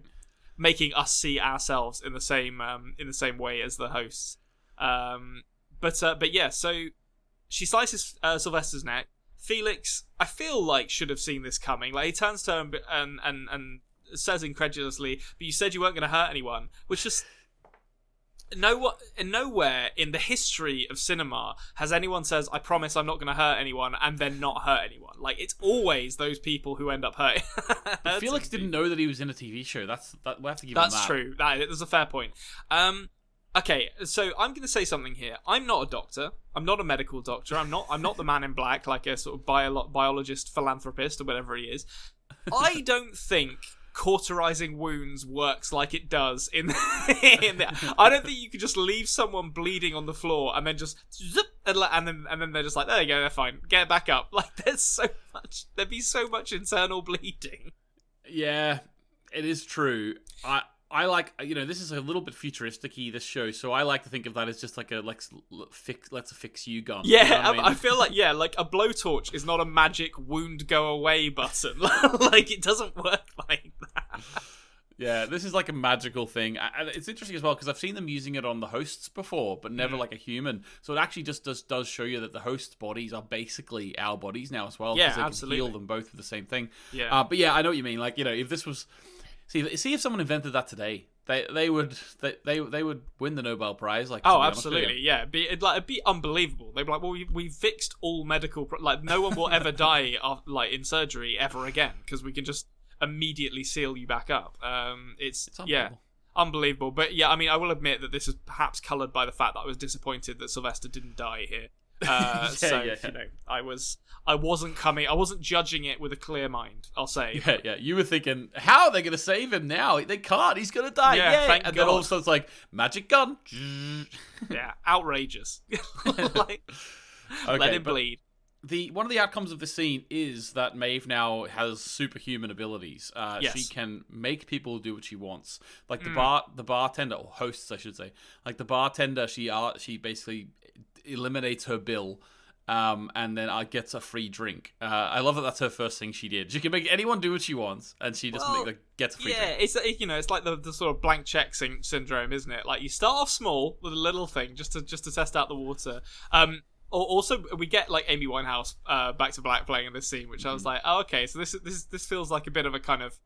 making us see ourselves in the same um in the same way as the hosts. Um, but uh, but yeah, so she slices uh, Sylvester's neck. Felix, I feel like should have seen this coming. Like he turns to her and and and, and says incredulously, "But you said you weren't going to hurt anyone," which just no one, nowhere in the history of cinema has anyone says, "I promise I'm not going to hurt anyone," and then not hurt anyone. Like it's always those people who end up hurting. Felix didn't know that he was in a TV show. That's that. We have to give That's him that. That's true. That is a fair point. Um, okay, so I'm going to say something here. I'm not a doctor. I'm not a medical doctor. I'm not. I'm not the man in black, like a sort of bio- biologist, philanthropist, or whatever he is. I don't think cauterizing wounds works like it does in in the, I don't think you could just leave someone bleeding on the floor and then just zip, and, and then and then they're just like there you go they're fine. Get back up. Like there's so much there'd be so much internal bleeding. Yeah, it is true. I I like you know this is a little bit futuristic-y this show, so I like to think of that as just like a let's l- fix let's fix you gun. you Yeah, know I, mean? I feel like yeah, like a blowtorch is not a magic wound go away button. like it doesn't work like that. yeah, this is like a magical thing, and it's interesting as well because I've seen them using it on the hosts before, but never Mm. like a human. So it actually just does does show you that the hosts' bodies are basically our bodies now as well. Yeah, they can absolutely. heal them both with the same thing. Yeah. Uh, but yeah, I know what you mean. Like you know, if this was see see if someone invented that today, they they would they they, they would win the Nobel Prize. Like Oh, absolutely. Yeah, it'd be it'd, like it'd be unbelievable. They'd be like, "Well, we we fixed all medical pro- like no one will ever die of, like in surgery ever again because we can just immediately seal you back up." Um, it's, It's yeah, unbelievable. unbelievable. But yeah, I mean, I will admit that this is perhaps coloured by the fact that I was disappointed that Sylvester didn't die here. Uh, so yeah. you know, I was I wasn't coming. I wasn't judging it with a clear mind. I'll say. Yeah, yeah. You were thinking, how are they going to save him now? They can't. He's going to die. Yeah, Yay. thank and then all of a sudden it's like, magic gun. yeah, outrageous. like, Okay, let him bleed. The one of the outcomes of the scene is that Maeve now has superhuman abilities. Uh, Yes. She can make people do what she wants. Like the bar, the bartender or hosts, I should say. Like the bartender, she uh, she basically eliminates her bill. Um, and then I gets a free drink. Uh, I love that. That's her first thing she did. She can make anyone do what she wants, and she just Well, make, like, gets a free Yeah, drink. Yeah, it's you know it's like the, the sort of blank check syn- syndrome, isn't it? Like you start off small with a little thing just to just to test out the water. Um, al- also we get like Amy Winehouse uh, back to black playing in this scene, which I was like, oh okay, so this is- this this feels like a bit of a kind of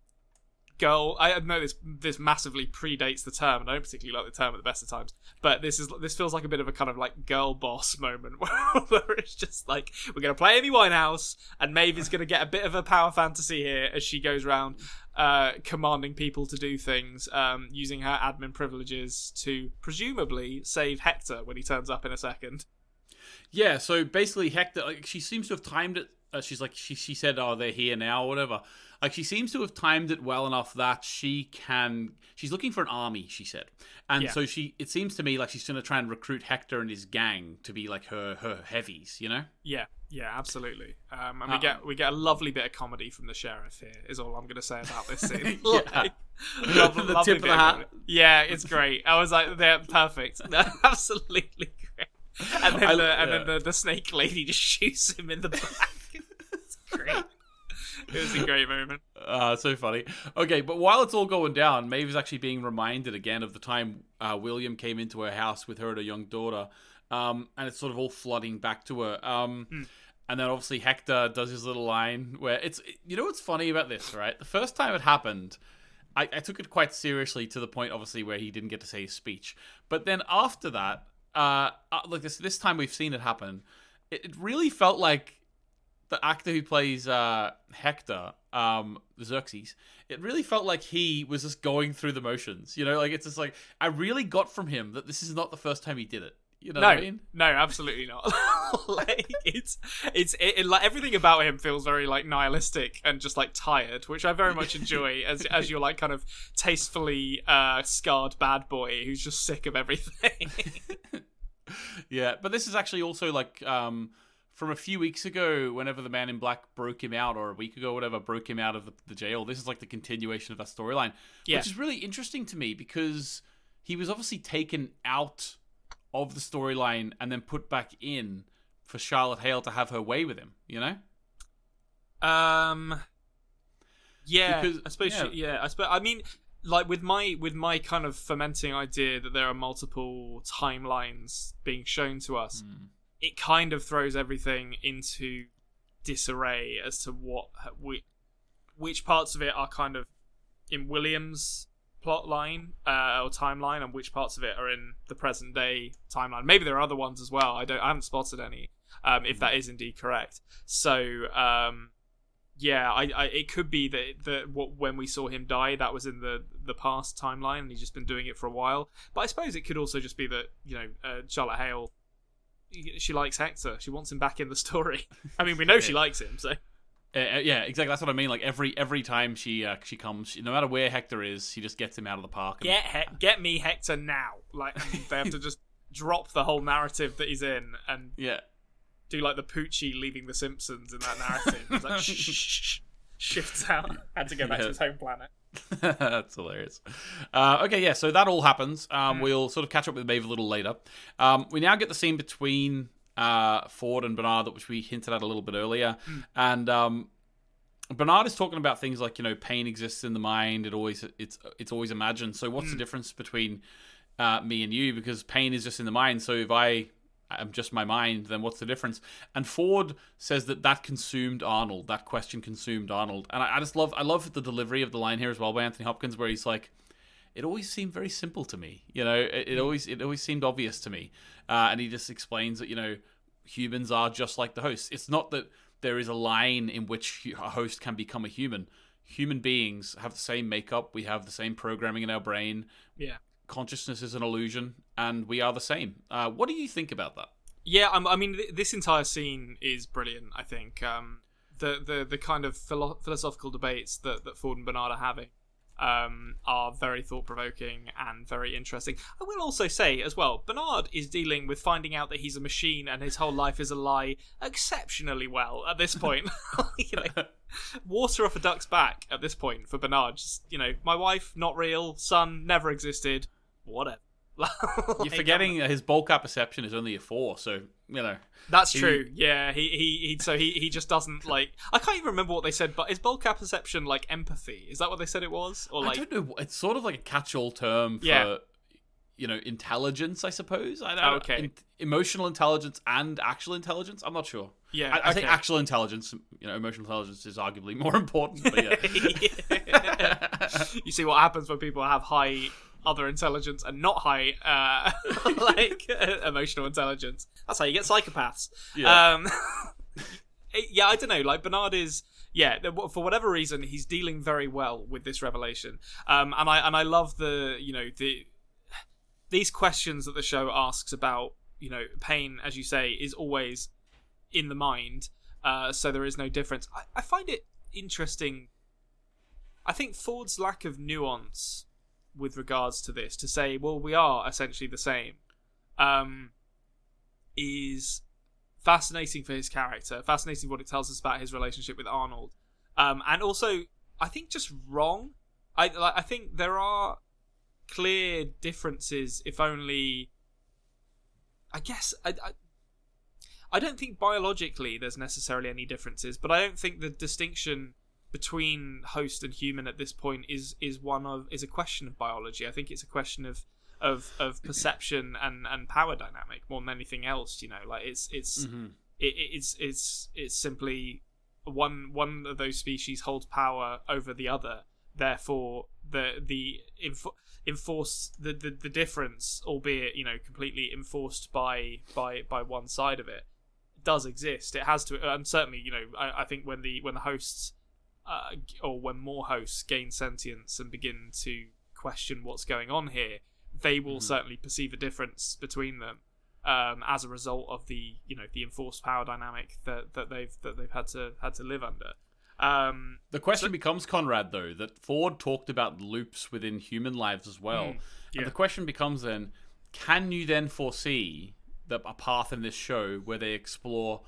girl. I know this this massively predates the term, and I don't particularly like the term at the best of times. But this is this feels like a bit of a kind of like girl boss moment where, it's just like we're gonna play Amy Winehouse, and Maeve is gonna get a bit of a power fantasy here as she goes around uh, commanding people to do things, um, using her admin privileges to presumably save Hector when he turns up in a second. Yeah, so basically Hector like she seems to have timed it uh, she's like she she said oh they're here now or whatever. Like she seems to have timed it well enough that she can she's looking for an army, she said. And Yeah. so she it seems to me like she's going to try and recruit Hector and his gang to be like her her heavies, you know? Yeah, yeah, absolutely. Um, and we Uh, get we get a lovely bit of comedy from the sheriff here. Is all I'm going to say about this scene. Like, lovely- The lovely tip of the hat. comedy. Yeah, it's great. I was like, they're perfect. absolutely great. And then I- the and yeah. then the, the snake lady just shoots him in the back. it's great. It was a great moment. Uh, so funny. Okay, but while it's all going down, Maeve is actually being reminded again of the time uh, William came into her house with her and her young daughter, um, and it's sort of all flooding back to her. Um, Hmm. And then obviously Hector does his little line where it's you know what's funny about this, right? The first time it happened, I, I took it quite seriously to the point, obviously, where he didn't get to say his speech. But then after that, uh, uh like this this time we've seen it happen, it, it really felt like the actor who plays uh, Hector, um, Xerxes, it really felt like he was just going through the motions. You know, like it's just like I really got from him that this is not the first time he did it. You know no, what I mean? no, absolutely not. like it's it's it, it- like everything about him feels very like nihilistic and just like tired, which I very much enjoy as as your like kind of tastefully uh scarred bad boy who's just sick of everything. Yeah, but this is actually also like um, from a few weeks ago, whenever the Man in Black broke him out, or a week ago, whatever, broke him out of the, the jail. This is like the continuation of that storyline, Yeah. which is really interesting to me because he was obviously taken out of the storyline and then put back in for Charlotte Hale to have her way with him. You know? Um. Yeah, Because- I suppose. yeah. Yeah, yeah I suppose. I mean, like with my with my kind of fermenting idea that there are multiple timelines being shown to us, it kind of throws everything into disarray as to what we, which parts of it are kind of in Williams' plot line uh, or timeline, and which parts of it are in the present day timeline. Maybe there are other ones as well. I don't. I haven't spotted any. Um, if that is indeed correct. So um, yeah, I, I it could be that that what when we saw him die, that was in the the past timeline, and he's just been doing it for a while. But I suppose it could also just be that you know uh, Charlotte Hale, she likes Hector. She wants him back in the story. I mean, we know she likes him, so Uh, uh, yeah, exactly. That's what I mean. Like every every time she uh, she comes, she, no matter where Hector is, she just gets him out of the park. and- get he- get me Hector now. Like they have to just drop the whole narrative that he's in and yeah. do like the Poochie leaving the Simpsons in that narrative. It's like shh, shh, shh, shh, shifts out. Had to go back Yeah. to his home planet. That's hilarious. Uh, okay, yeah, so that all happens. Um, Hmm. We'll sort of catch up with Maeve a little later. Um, we now get the scene between uh, Ford and Bernard, which we hinted at a little bit earlier. Hmm. And um, Bernard is talking about things like you know pain exists in the mind. It always it's it's always imagined. So what's the difference between uh, me and you? Because pain is just in the mind. So if I am just my mind, then what's the difference? And Ford says that that consumed Arnold. That question consumed Arnold. And I, I just love I love the delivery of the line here as well by Anthony Hopkins, where he's like, "It always seemed very simple to me. You know, it, it always it always seemed obvious to me." Uh, and he just explains that you know humans are just like the host. It's not that there is a line in which a host can become a human. Human beings have the same makeup. We have the same programming in our brain. Yeah. Consciousness is an illusion, and we are the same. Uh, what do you think about that? Yeah, I'm, I mean, th- this entire scene is brilliant. I think um, the the the kind of philo- philosophical debates that that Ford and Bernard are having um, are very thought provoking and very interesting. I will also say as well, Bernard is dealing with finding out that he's a machine and his whole life is a lie exceptionally well at this point. you know, water off a duck's back at this point for Bernard. Just you know, my wife not real, son never existed, whatever. You're forgetting that his bulk perception is only a four, so you know. That's He- true. Yeah, he, he he so he he just doesn't like. I can't even remember what they said, but is bulk perception like empathy? Is that what they said it was? Or like I don't know. It's sort of like a catch-all term for Yeah. you know intelligence, I suppose. I don't Oh, okay. in- emotional intelligence and actual intelligence. I'm not sure. Yeah, I, I think actual intelligence. You know, emotional intelligence is arguably more important. But yeah. you see what happens when people have high other intelligence and not high uh, like emotional intelligence. That's how you get psychopaths. Yeah. Um, yeah, I don't know. Like Bernard is. Yeah, for whatever reason, he's dealing very well with this revelation, um, and I and I love the you know the these questions that the show asks about you know pain, as you say, is always in the mind, uh, so there is no difference. I, I find it interesting. I think Ford's lack of nuance with regards to this, to say, well, we are essentially the same, um, is fascinating for his character, fascinating what it tells us about his relationship with Arnold, um, and also I think just wrong. I like, I think there are clear differences, if only. I guess I, I I don't think biologically there's necessarily any differences, but I don't think the distinction between host and human at this point is is one of is a question of biology. I think it's a question of of of perception and and power dynamic more than anything else. You know, like it's it's Mhm. it, it's it's it's simply one one of those species holds power over the other. Therefore, the the enforced the, the the difference, albeit you know completely enforced by by by one side of it, does exist. It has to, and certainly you know I, I think when the when the hosts uh, or when more hosts gain sentience and begin to question what's going on here, they will certainly perceive a difference between them. um, as a result of the you know the enforced power dynamic that, that they've that they've had to had to live under. Um, The question becomes, Konrad, though, that Ford talked about loops within human lives as well. Mm, yeah. And the question becomes then, can you then foresee the, a path in this show where they explore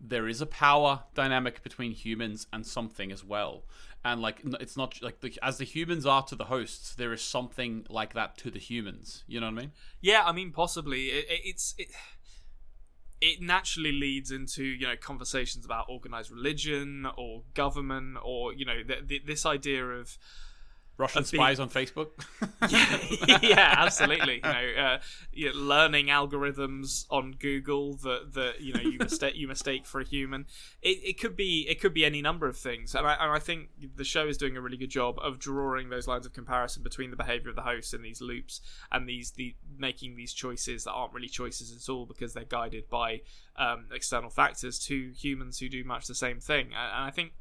there is a power dynamic between humans and something as well? And like, it's not like the, as the humans are to the hosts, there is something like that to the humans. You know what I mean? Yeah, I mean, possibly it, it, it's it. It naturally leads into you know conversations about organized religion or government or you know th- th- this idea of Russian big- spies on Facebook. yeah, absolutely. You know, uh, you know, learning algorithms on Google that that you know you mistake you mistake for a human. It, it could be it could be any number of things, and I, and I think the show is doing a really good job of drawing those lines of comparison between the behavior of the host and these loops and these the making these choices that aren't really choices at all because they're guided by um, external factors to humans who do much the same thing. And and I think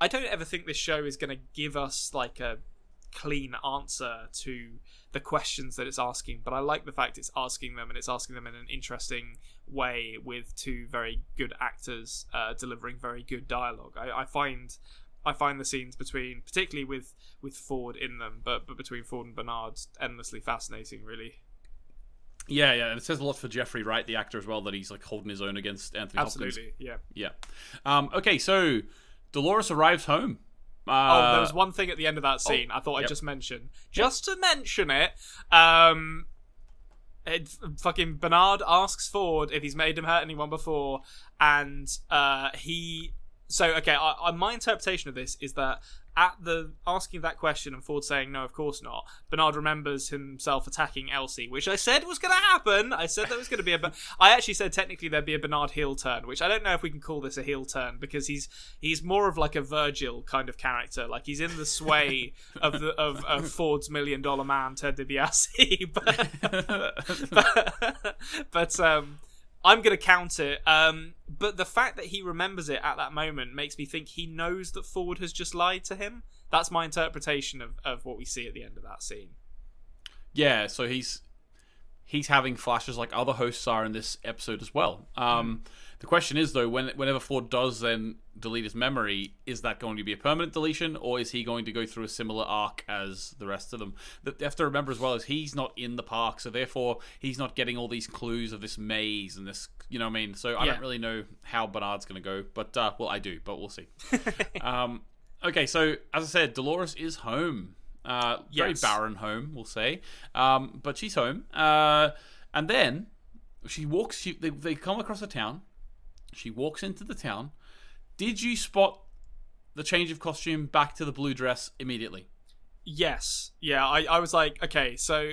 I don't ever think this show is going to give us like a clean answer to the questions that it's asking, but I like the fact it's asking them and it's asking them in an interesting way with two very good actors uh, delivering very good dialogue. I, I find I find the scenes between, particularly with with Ford in them, but but between Ford and Bernard, endlessly fascinating. Really, yeah, yeah, and it says a lot for Jeffrey Wright, the actor as well, that he's like holding his own against Anthony Hopkins. absolutely, yeah. Yeah. Um, okay, so Dolores arrives home. Oh, Uh, there was one thing at the end of that scene I thought I'd just mention. Just to mention it, um, it, fucking Bernard asks Ford if he's made him hurt anyone before, and uh, he. So okay, I, I, my interpretation of this is that at the asking that question and Ford saying no, of course not, Bernard remembers himself attacking Elsie, which I said was going to happen. I said there was going to be a. I actually said technically there'd be a Bernard heel turn, which I don't know if we can call this a heel turn because he's he's more of like a Virgil kind of character. Like he's in the sway of the of, of Ford's million dollar man Ted DiBiase, but but, but um. I'm gonna count it, um, but the fact that he remembers it at that moment makes me think he knows that Ford has just lied to him. That's my interpretation of, of what we see at the end of that scene. yeah, so he's he's having flashes like other hosts are in this episode as well. Um, The question is though, when whenever Ford does then delete his memory, is that going to be a permanent deletion, or is he going to go through a similar arc as the rest of them? That you have to remember as well is he's not in the park, so therefore he's not getting all these clues of this maze and this, you know what I mean? So I Yeah. don't really know how Bernard's going to go, but uh, well, I do, but we'll see. um, okay, so as I said, Dolores is home. Uh, very Yes. barren home, we'll say. Um, but she's home. Uh, and then she walks, she, they, they come across a town. She walks into the town. Did you spot the change of costume back to the blue dress immediately? Yes, yeah. I, I was like, okay, so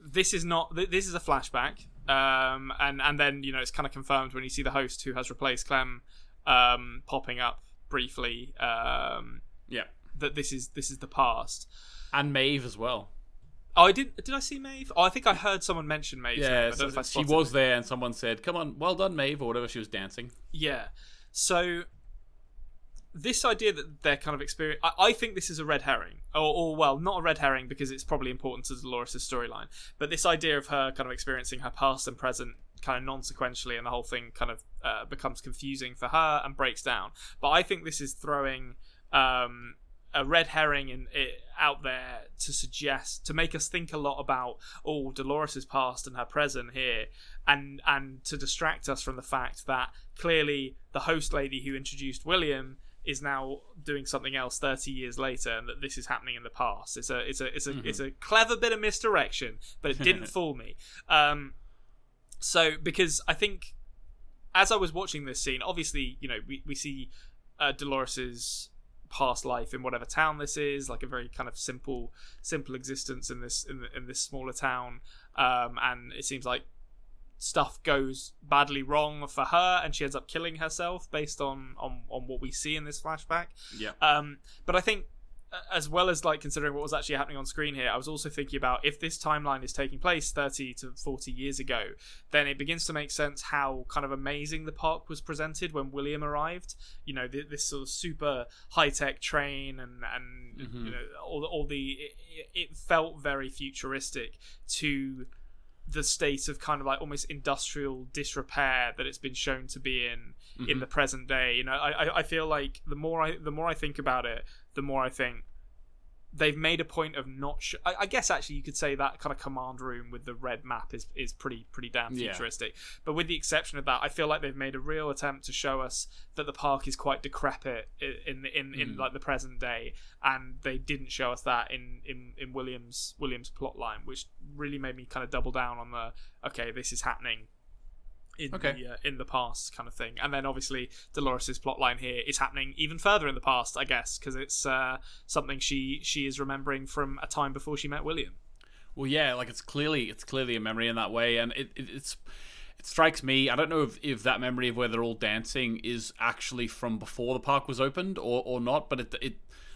this is not th- this is a flashback, um, and and then you know it's kind of confirmed when you see the host who has replaced Clem um, popping up briefly um, Yeah. that this is this is the past. And Maeve as well. Oh, I didn't. Did I see Maeve? Oh, I think I heard someone mention Maeve. Yeah, I don't know if I so she was it. there, and someone said, "Come on, well done, Maeve," or whatever. She was dancing. Yeah. So this idea that they're kind of experience, I, I think this is a red herring, or, or well, not a red herring because it's probably important to Dolores' storyline. But this idea of her kind of experiencing her past and present kind of non-sequentially, and the whole thing kind of uh, becomes confusing for her and breaks down. But I think this is throwing. Um, a red herring in, it, out there to suggest to make us think a lot about oh Dolores' past and her present here, and and to distract us from the fact that clearly the host lady who introduced William is now doing something else 30 years later and that this is happening in the past. It's a it's a it's a it's a clever bit of misdirection but it didn't fool me. Um so because i think as i was watching this scene obviously you know we, we see uh, dolores's past life in whatever town this is like a very kind of simple simple existence in this in, in this smaller town um and it seems like stuff goes badly wrong for her and she ends up killing herself based on on, on what we see in this flashback Yeah. um, but I think, as well as like considering what was actually happening on screen here, I was also thinking about if this timeline is taking place 30 to 40 years ago, then it begins to make sense how kind of amazing the park was presented when William arrived. You know, th- this sort of super high tech train and and you mm-hmm. know all the, all the it, it felt very futuristic to the state of kind of like almost industrial disrepair that it's been shown to be in in mm-hmm. the present day. You know, I, I I feel like the more I the more I think about it, the more I think they've made a point of not. Sh- I, I guess actually you could say that kind of command room with the red map is is pretty pretty damn Yeah. futuristic. But with the exception of that, I feel like they've made a real attempt to show us that the park is quite decrepit i- in in in, hmm. like the present day, and they didn't show us that in in in Williams Williams plot line, which really made me kind of double down on the okay, this is happening in Okay. the uh, in the past kind of thing. And then obviously Dolores's plotline here is happening even further in the past, I guess, because it's uh, something she she is remembering from a time before she met William. Well, yeah, like it's clearly it's clearly a memory in that way, and it, it it's it strikes me. I don't know if, if that memory of where they're all dancing is actually from before the park was opened or, or not, but it it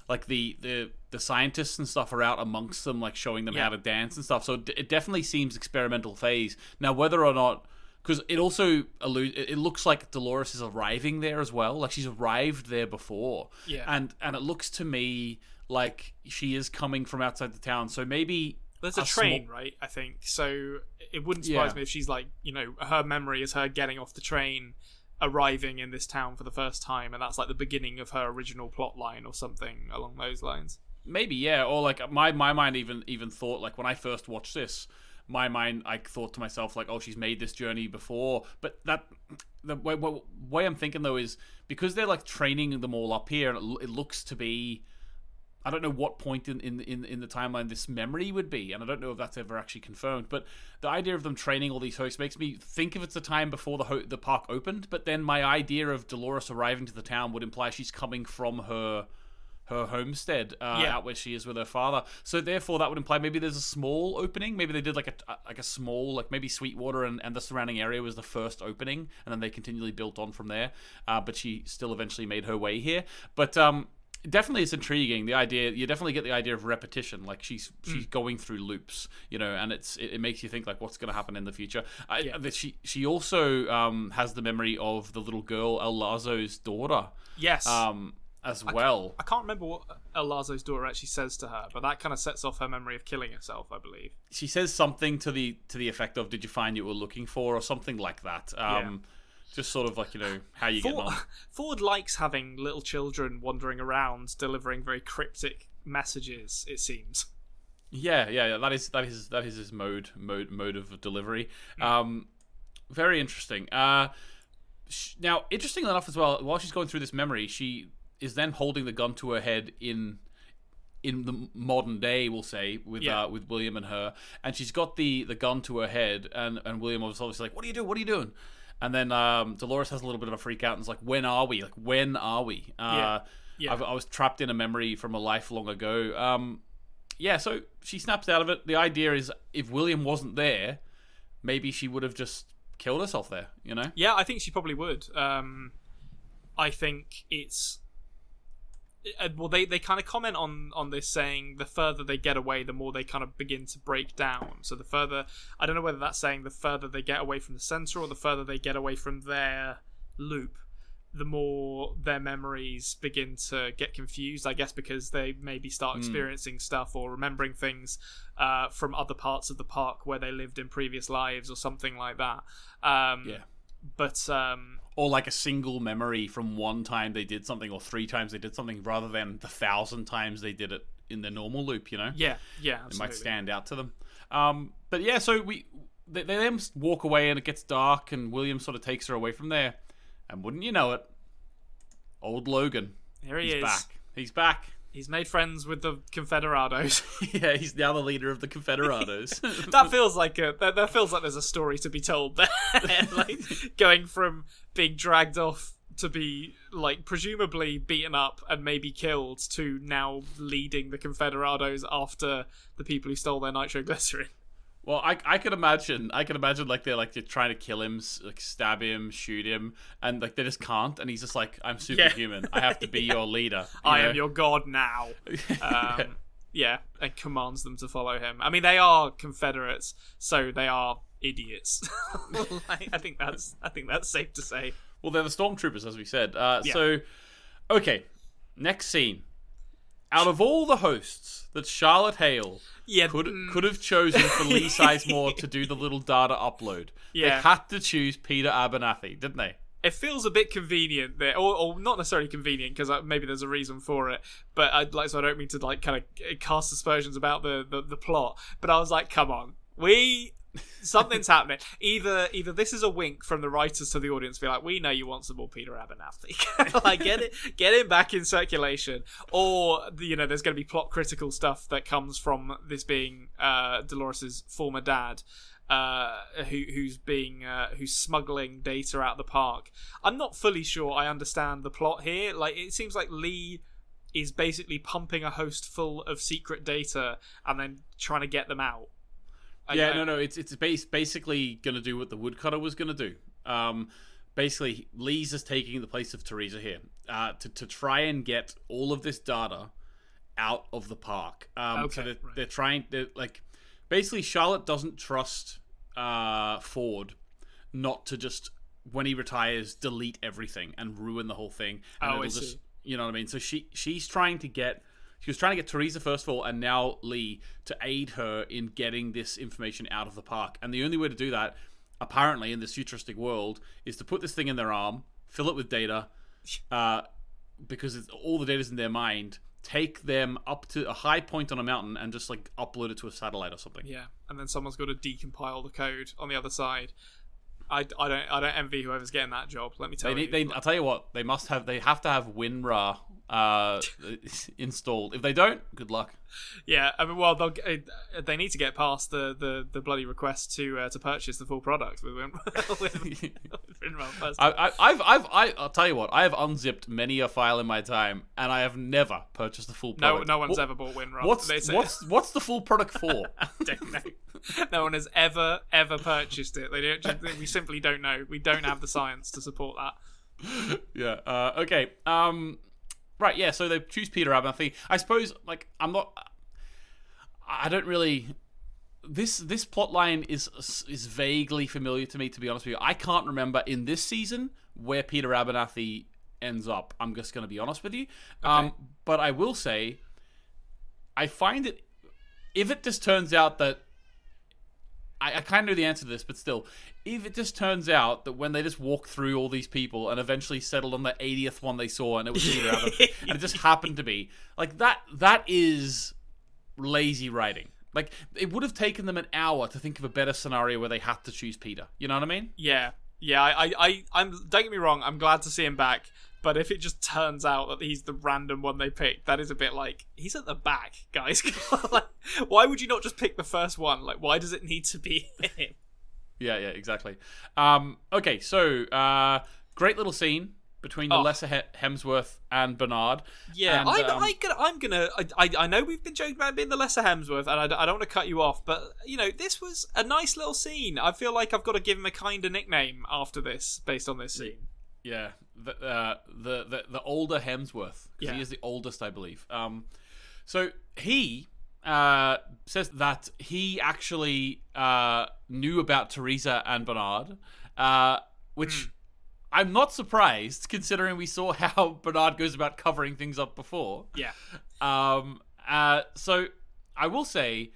like the, the the scientists and stuff are out amongst them, like showing them Yeah. how to dance and stuff. So it, it definitely seems experimental phase. Now, whether or not because it also it looks like Dolores is arriving there as well. Like she's arrived there before, Yeah. and and it looks to me like she is coming from outside the town. So maybe There's a, small- train, right? I think so. It wouldn't surprise Yeah. me if she's like, you know, her memory is her getting off the train, arriving in this town for the first time, and that's like the beginning of her original plot line or something along those lines. Maybe yeah, or like my my mind even even thought like when I first watched this, my mind I thought to myself like, oh, she's made this journey before. But that the way, way, I'm thinking though is because they're like training them all up here, and it, it looks to be. I don't know what point in, in in in the timeline this memory would be, and I don't know if that's ever actually confirmed. But the idea of them training all these hosts makes me think if it's the time before the ho- the park opened. But then my idea of Dolores arriving to the town would imply she's coming from her her homestead uh, Yeah. out where she is with her father. So therefore, that would imply maybe there's a small opening. Maybe they did like a like a small like maybe Sweetwater and, and the surrounding area was the first opening, and then they continually built on from there. Uh, but she still eventually made her way here. But um, definitely it's intriguing. The idea you definitely get the idea of repetition. Like she's she's going through loops, you know, and it's it, it makes you think like what's going to happen in the future. I, Yeah. that she she also um, has the memory of the little girl El Lazo's daughter. Yes. Um, as well. I can't remember what El Lazo's daughter actually says to her, but that kind of sets off her memory of killing herself, I believe. she says something to the to the effect of "Did you find what you were looking for?" or something like that. Um, Just sort of like you know how you Ford, on. Ford likes having little children wandering around delivering very cryptic messages. It seems. Yeah, yeah, yeah, that is that is that is his mode mode mode of delivery. Hmm. Um, very interesting. Uh, sh- now, interestingly enough, as well, while she's going through this memory, she is then holding the gun to her head in in the modern day, we'll say, with Yeah. uh, with William and her, and she's got the the gun to her head, and and William was obviously like, "What are you doing? What are you doing?" And then um, Dolores has a little bit of a freak out and is like, "When are we? Like, when are we?" Uh, Yeah. Yeah. I've, I was trapped in a memory from a life long ago. Um, yeah, so she snaps out of it. The idea is if William wasn't there, maybe she would have just killed herself there, you know? Yeah, I think she probably would. Um, I think it's. Uh, Well, they, they kind of comment on, on this saying the further they get away, the more they kind of begin to break down. So the further, I don't know whether that's saying the further they get away from the center or the further they get away from their loop, the more their memories begin to get confused. I guess because they maybe start experiencing stuff or remembering things uh, from other parts of the park where they lived in previous lives or something like that. Um, Yeah. but um, Or like a single memory from one time they did something or three times they did something rather than the thousand times they did it in the normal loop, you know? yeah, yeah, It might stand out to them. Um, but yeah, so we they, they then walk away and it gets dark and William sort of takes her away from there. And wouldn't you know it, old Logan, Here he he's is. back. He's back. He's made friends with the Confederados. yeah, he's now the leader of the Confederados. that feels like a that, that feels like there's a story to be told there. like going from being dragged off to be like presumably beaten up and maybe killed to now leading the Confederados after the people who stole their nitroglycerin. Well, I, I could imagine, I can imagine like they're like they're trying to kill him, like stab him, shoot him, and like they just can't, and he's just like, I'm superhuman. I have to be your leader. you I know? am your god now. Um, yeah, and commands them to follow him. I mean, they are Confederates, so they are idiots. Like, I think that's I think that's safe to say. Well, they're the stormtroopers, as we said. Uh, Yeah. So, okay, next scene. Out of all the hosts that Charlotte Hale Yeah, could mm. could have chosen for Lee Sizemore to do the little data upload. They Yeah. had to choose Peter Abernathy, didn't they? it feels a bit convenient there, or, or not necessarily convenient because uh, maybe there's a reason for it. But I like, so I don't mean to like kind of uh, cast aspersions about the, the the plot. But I was like, come on, we something's happening. Either either this is a wink from the writers to the audience, be like, we know you want some more Peter Abernathy, like get it get him back in circulation, or you know, there's going to be plot critical stuff that comes from this being uh, Dolores's former dad uh, who who's being uh, who's smuggling data out of the park. I'm not fully sure I understand the plot here. Like it seems like Lee is basically pumping a host full of secret data and then trying to get them out. I- yeah, I- no, no. It's it's base, basically going to do what the woodcutter was going to do. Um, basically, Lee's is taking the place of Theresa here uh, to to try and get all of this data out of the park. Um, Okay, so they're, right. they're trying. They're, like basically, Charlotte doesn't trust uh, Ford not to just when he retires delete everything and ruin the whole thing. And Oh, I it'll just see. you know what I mean? So she she's trying to get she was trying to get Theresa first of all, and now Lee to aid her in getting this information out of the park. And the only way to do that, apparently, in this futuristic world, is to put this thing in their arm, fill it with data, uh, because it's, all the data's in their mind. Take them up to a high point on a mountain and just like upload it to a satellite or something. Yeah, and then someone's got to decompile the code on the other side. I, I don't I don't envy whoever's getting that job. Let me tell They you. they, I'll tell you what, they must have, they have to have WinRAR uh, installed. If they don't, good luck. Yeah, I mean, well, they'll, uh, they need to get past the, the, the bloody request to uh, to purchase the full product with with, with I, I, I've, I've, I, I'll tell you what. I have unzipped many a file in my time, and I have never purchased the full product. no no one's What- ever bought WinRAR. What's what's what's the full product for? No one has ever ever purchased it. They don't. We simply don't know. We don't have the science to support that. yeah. Uh, okay. Um. Right. Yeah. So they choose Peter Abernathy. I suppose. Like, I'm not. I don't really. This this plot line is is vaguely familiar to me. To be honest with you, I can't remember in this season where Peter Abernathy ends up. I'm just going to be honest with you. Um. But I will say, I find it. If it just turns out that I, I kind of know the answer to this, but still, if it just turns out that when they just walk through all these people and eventually settled on the 80th one they saw and it was Peter and it just happened to be like that, that is lazy writing. Like it would have taken them an hour to think of a better scenario where they had to choose Peter. You know what I mean? Yeah, yeah. I, I, I I'm. Don't get me wrong. I'm glad to see him back. But if it just turns out that he's the random one they picked, that is a bit like he's at the back, guys. like, why would you not just pick the first one? Like, why does it need to be him? Yeah, yeah, exactly. Um, okay, so uh, great little scene between the Oh. lesser he- Hemsworth and Bernard. Yeah, And, I, um, I, gonna, I'm gonna. I, I, I know we've been joking about being the lesser Hemsworth, and I don't want to cut you off, but you know, this was a nice little scene. I feel like I've got to give him a kind of nickname after this, based on this scene. Yeah, the uh, the, the the older Hemsworth because Yeah. he is the oldest, I believe. Um, so he uh, says that he actually uh, knew about Theresa and Bernard, uh, which I'm not surprised considering we saw how Bernard goes about covering things up before. Yeah, Um, uh, so I will say,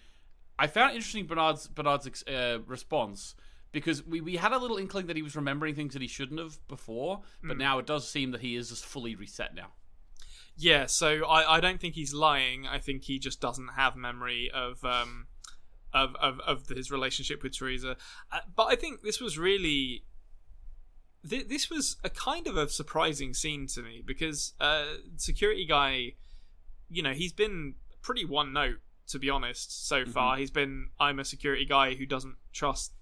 I found interesting Bernard's Bernard's uh, response because we, we had a little inkling that he was remembering things that he shouldn't have before, but now it does seem that he is just fully reset now. yeah. So I, I don't think he's lying. I think he just doesn't have memory of um, of of, of his relationship with Theresa. Uh, but I think this was really. Th- this was a kind of a surprising scene to me because uh, security guy, you know, he's been pretty one note to be honest so far. He's been I'm a security guy who doesn't trust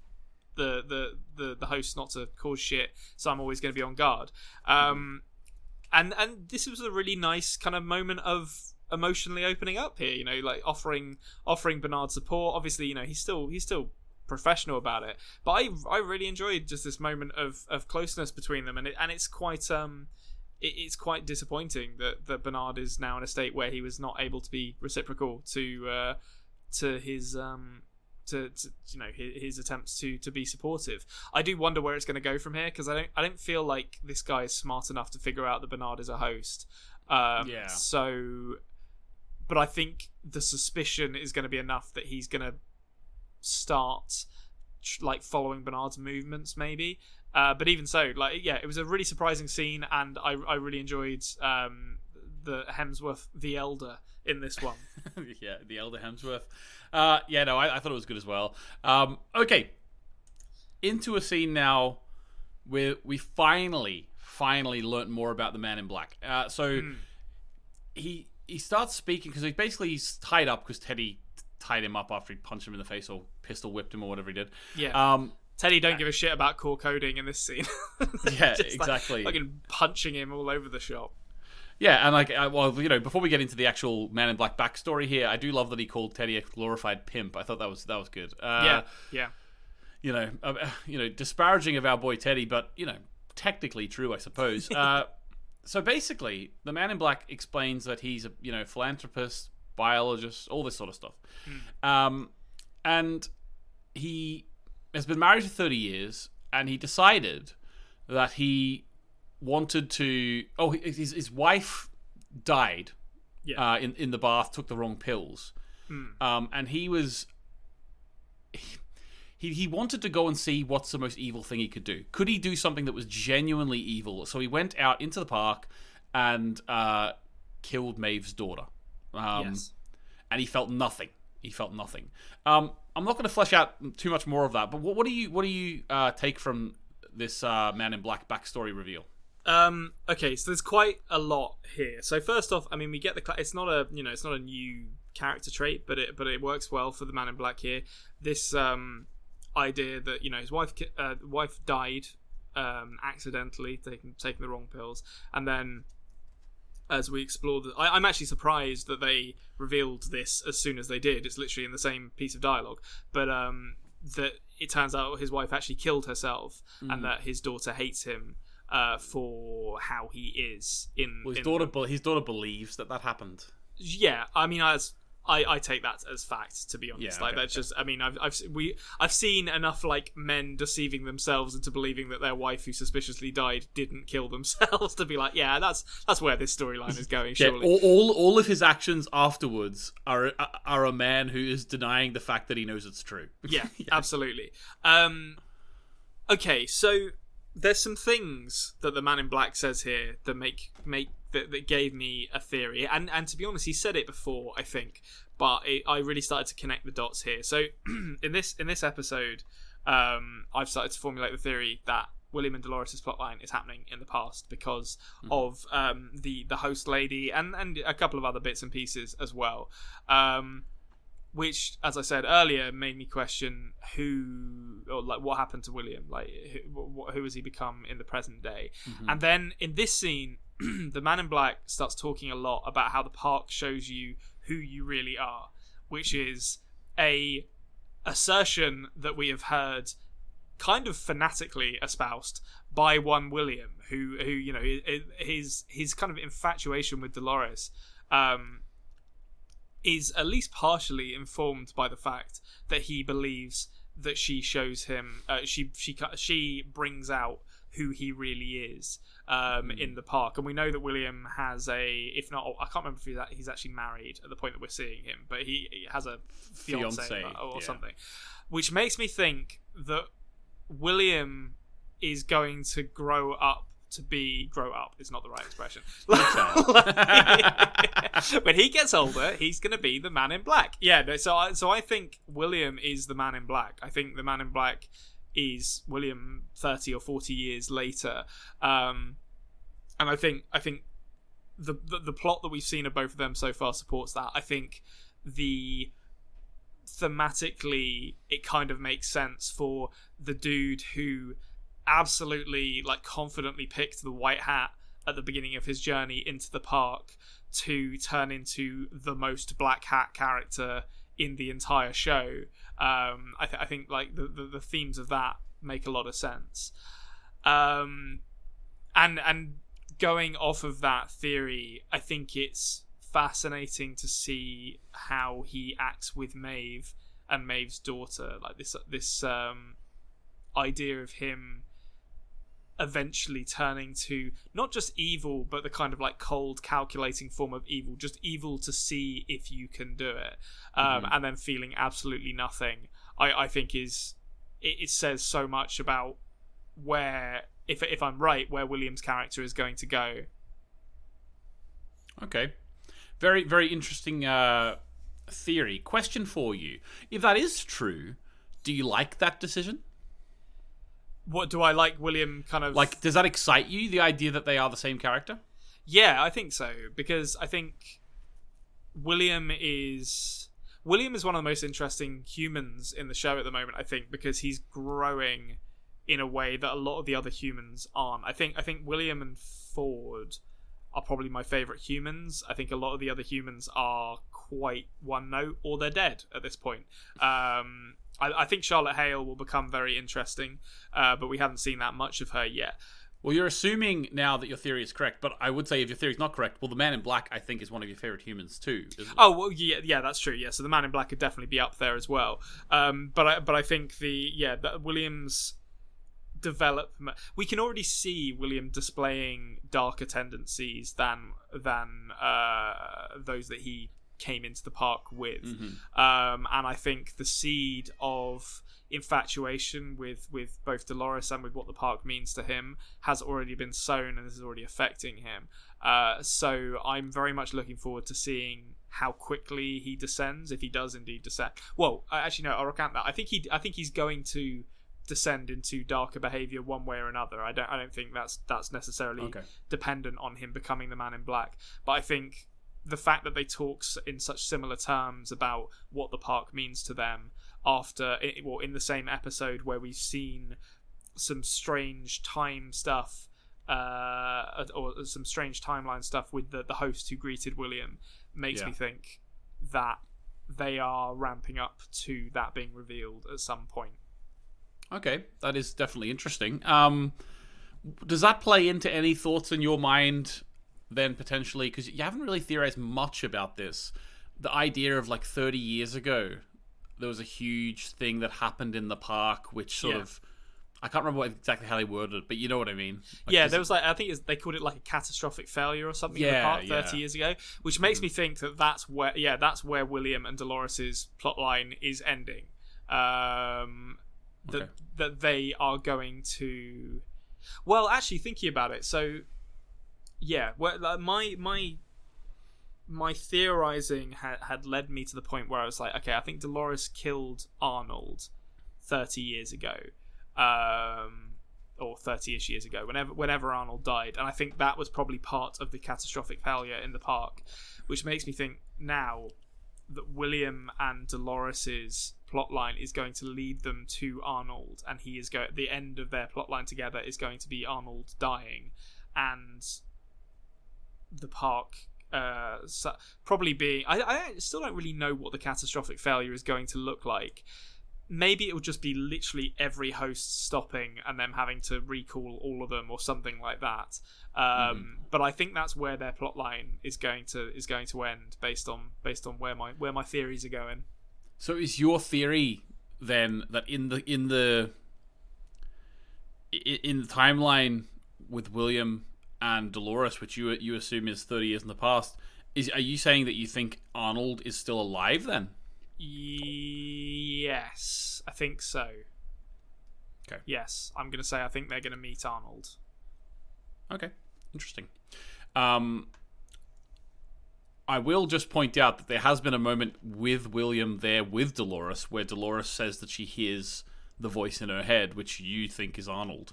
the the the, the host not to cause shit, so I'm always going to be on guard. Um, and and this was a really nice kind of moment of emotionally opening up here. You know, like offering offering Bernard support. Obviously, you know he's still he's still professional about it, but I I really enjoyed just this moment of of closeness between them, and it and it's quite um. It's quite disappointing that, that Bernard is now in a state where he was not able to be reciprocal to uh, to his um, to, to you know his, his attempts to to be supportive. I do wonder where it's going to go from here because I don't I don't feel like this guy is smart enough to figure out that Bernard is a host. Um, Yeah. So but I think the suspicion is going to be enough that he's going to start like following Bernard's movements, maybe. Uh, but even so, like yeah, it was a really surprising scene, and I I really enjoyed um, the Hemsworth the Elder in this one. yeah, the elder Hemsworth. Uh, yeah, no, I, I thought it was good as well. Um, okay, into a scene now where we finally, finally learnt more about the Man in Black. Uh, so he he starts speaking because he basically he's tied up because Teddy tied him up after he punched him in the face or pistol whipped him or whatever he did. Yeah. Um, Teddy don't give a shit about core coding in this scene. Yeah, Just, like, exactly. fucking punching him all over the shop. Yeah, and like, uh, well, you know, before we get into the actual Man in Black backstory here, I do love that he called Teddy a glorified pimp. I thought that was that was good. Uh, yeah, yeah. you know, uh, you know, disparaging of our boy Teddy, but you know, technically true, I suppose. uh, so basically, the Man in Black explains that he's a you know philanthropist, biologist, all this sort of stuff, um, and he has been married for thirty years, and he decided that he wanted to. Oh, his his wife died. Yeah. Uh, in in the bath, took the wrong pills, um, and he was he he wanted to go and see what's the most evil thing he could do. Could he do something that was genuinely evil? So he went out into the park and uh, killed Maeve's daughter. Um, yes. and he felt nothing. He felt nothing. Um, I'm not going to flesh out too much more of that. But what, what do you what do you uh, take from this uh, Man in Black backstory reveal? Um. Okay. So there's quite a lot here. So first off, I mean, we get the. Cla- it's not a you know, it's not a new character trait, but it but it works well for the Man in Black here. This um idea that you know his wife uh, wife died um accidentally taking taking the wrong pills, and then as we explore the, I, I'm actually surprised that they revealed this as soon as they did. It's literally in the same piece of dialogue, but um that it turns out his wife actually killed herself, and that his daughter hates him uh, for how he is in. Well, his in daughter be- his daughter believes that that happened. yeah, I mean, as I, I take that as fact. To be honest, Yeah, like okay, that's just. I mean, I've I've we I've seen enough like men deceiving themselves into believing that their wife who suspiciously died didn't kill themselves to be like, yeah, that's that's where this storyline is going. Yeah, Surely, all, all all of his actions afterwards are are a man who is denying the fact that he knows it's true. yeah, absolutely. Um, okay, so there's some things that the man in black says here that make make that, that gave me a theory, and and to be honest, he said it before, I think, but it, I really started to connect the dots here. So in this in this episode, um, I've started to formulate the theory that. William and Dolores' plotline is happening in the past because of um, the the host lady and and a couple of other bits and pieces as well. Um, which, as I said earlier, made me question who or like what happened to William, like who, who has he become in the present day? And then in this scene, the Man in Black starts talking a lot about how the park shows you who you really are, which is a assertion that we have heard kind of fanatically espoused by one William, who who you know his his kind of infatuation with Dolores. Um, is at least partially informed by the fact that he believes that she shows him uh, she she she brings out who he really is um, in the park. And we know that William has a if not I can't remember if he's, actually married at the point that we're seeing him but he, he has a fiance Fiancé, or yeah. something. Which makes me think that William is going to grow up to be grow up is not the right expression. when he gets older, he's going to be the man in black. Yeah, no, so I, so I think William is the man in black. I think the man in black is William 30 or 40 years later. Um, and I think I think the, the the plot that we've seen of both of them so far supports that. I think the thematically it kind of makes sense for the dude who absolutely like confidently picked the white hat at the beginning of his journey into the park to turn into the most black hat character in the entire show. Um i, th- I think like the, the the themes of that make a lot of sense. Um and and going off of that theory i think it's fascinating to see how he acts with Maeve and Maeve's daughter like this this um idea of him eventually turning to not just evil, but the kind of like cold, calculating form of evil, just evil to see if you can do it, um, and then feeling absolutely nothing. I, I think is it, it says so much about where, if if I'm right, where William's character is going to go. Okay. Very, very interesting uh, theory. Question for you. If that is true, do you like that decision? What do I like, William? Kind of Like, does that excite you, the idea that they are the same character? Yeah, I think so because I think William is William is one of the most interesting humans in the show at the moment. I think because he's growing in a way that a lot of the other humans aren't. I think I think William and Ford are probably my favorite humans. I think a lot of the other humans are quite one note or they're dead at this point. Um, I, I think Charlotte Hale will become very interesting, uh, but we haven't seen that much of her yet. Well, you're assuming now that your theory is correct, but I would say if your theory is not correct, well, the Man in Black, I think, is one of your favorite humans too. Oh well, yeah, yeah, that's true. Yeah, so the Man in Black could definitely be up there as well. Um, but I, but I think the yeah, the, Williams development. We can already see William displaying darker tendencies than than uh, those that he came into the park with, um, and I think the seed of infatuation with with both Dolores and with what the park means to him has already been sown and is already affecting him. Uh, so I'm very much looking forward to seeing how quickly he descends, if he does indeed descend. Well, actually, no, I'll recount that. I think he, I think he's going to descend into darker behavior one way or another. I don't, I don't think that's that's necessarily Okay. dependent on him becoming the Man in Black. But I think the fact that they talk in such similar terms about what the park means to them after, i- well, in the same episode where we've seen some strange time stuff uh, or some strange timeline stuff with the, the host who greeted William makes Yeah. me think that they are ramping up to that being revealed at some point. Okay, that is definitely interesting. Um, does that play into any thoughts in your mind then potentially? Because you haven't really theorized much about this. The idea of like 30 years ago, there was a huge thing that happened in the park, which sort Yeah. of. I can't remember what, exactly how they worded it, but you know what I mean. Like, yeah, there was like I think it's, they called it like a catastrophic failure or something in the Yeah, park yeah. thirty years ago, which makes me think that that's where yeah that's where William and Dolores's plotline is ending. Um, that Okay. that they are going to, well, actually thinking about it, so yeah, well, like, my my my theorizing had had led me to the point where I was like, okay, I think Dolores killed Arnold thirty years ago. Um, or 30ish years ago whenever whenever Arnold died and I think that was probably part of the catastrophic failure in the park which makes me think now that William and Dolores's plotline is going to lead them to Arnold and he is go the end of their plotline together is going to be Arnold dying and the park uh, so, probably being I, I still don't really know what the catastrophic failure is going to look like maybe it will just be literally every host stopping and them having to recall all of them or something like that. Um, But I think that's where their plot line is going to is going to end based on based on where my where my theories are going. So is your theory then that in the in the in the timeline with William and Dolores, which you you assume is thirty years in the past, is are you saying that you think Arnold is still alive then? Yes, I think so. Okay. Yes, I'm going to say I think they're going to meet Arnold. Okay, interesting. Um, I will just point out that there has been a moment with William there with Dolores where Dolores says that she hears the voice in her head, which you think is Arnold.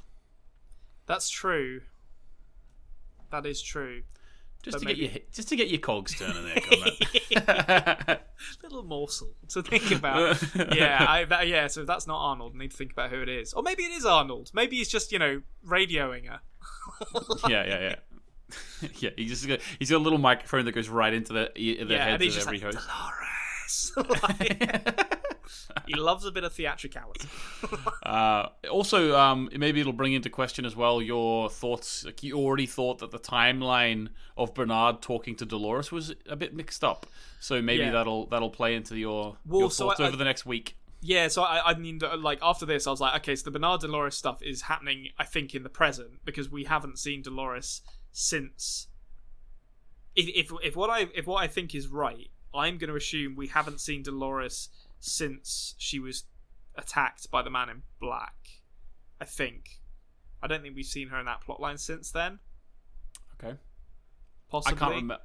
That's true. That is true. Just But to maybe- get your just to get your cogs turning there. Little morsel to think about. yeah, I, that, yeah. So if that's not Arnold. I need to think about who it is, or maybe it is Arnold. Maybe he's just you know radioing her. yeah, yeah, yeah. yeah, he just got, he's got a little microphone that goes right into the, the yeah, and heads he's of just every like host. Dolores. Like, he loves a bit of theatricality. Uh, also, um, maybe it'll bring into question as well your thoughts. Like you already thought that the timeline of Bernard talking to Dolores was a bit mixed up, so maybe Yeah. that'll that'll play into your, Well, your so thoughts I- over I- the next week. Yeah, so I, I mean, like after this, I was like, okay, so the Bernard Dolores stuff is happening, I think, in the present because we haven't seen Dolores since. If if, if what I if what I think is right, I'm going to assume we haven't seen Dolores since she was attacked by the Man in Black. I think. I don't think we've seen her in that plotline since then. Okay. Possibly. I can't remember.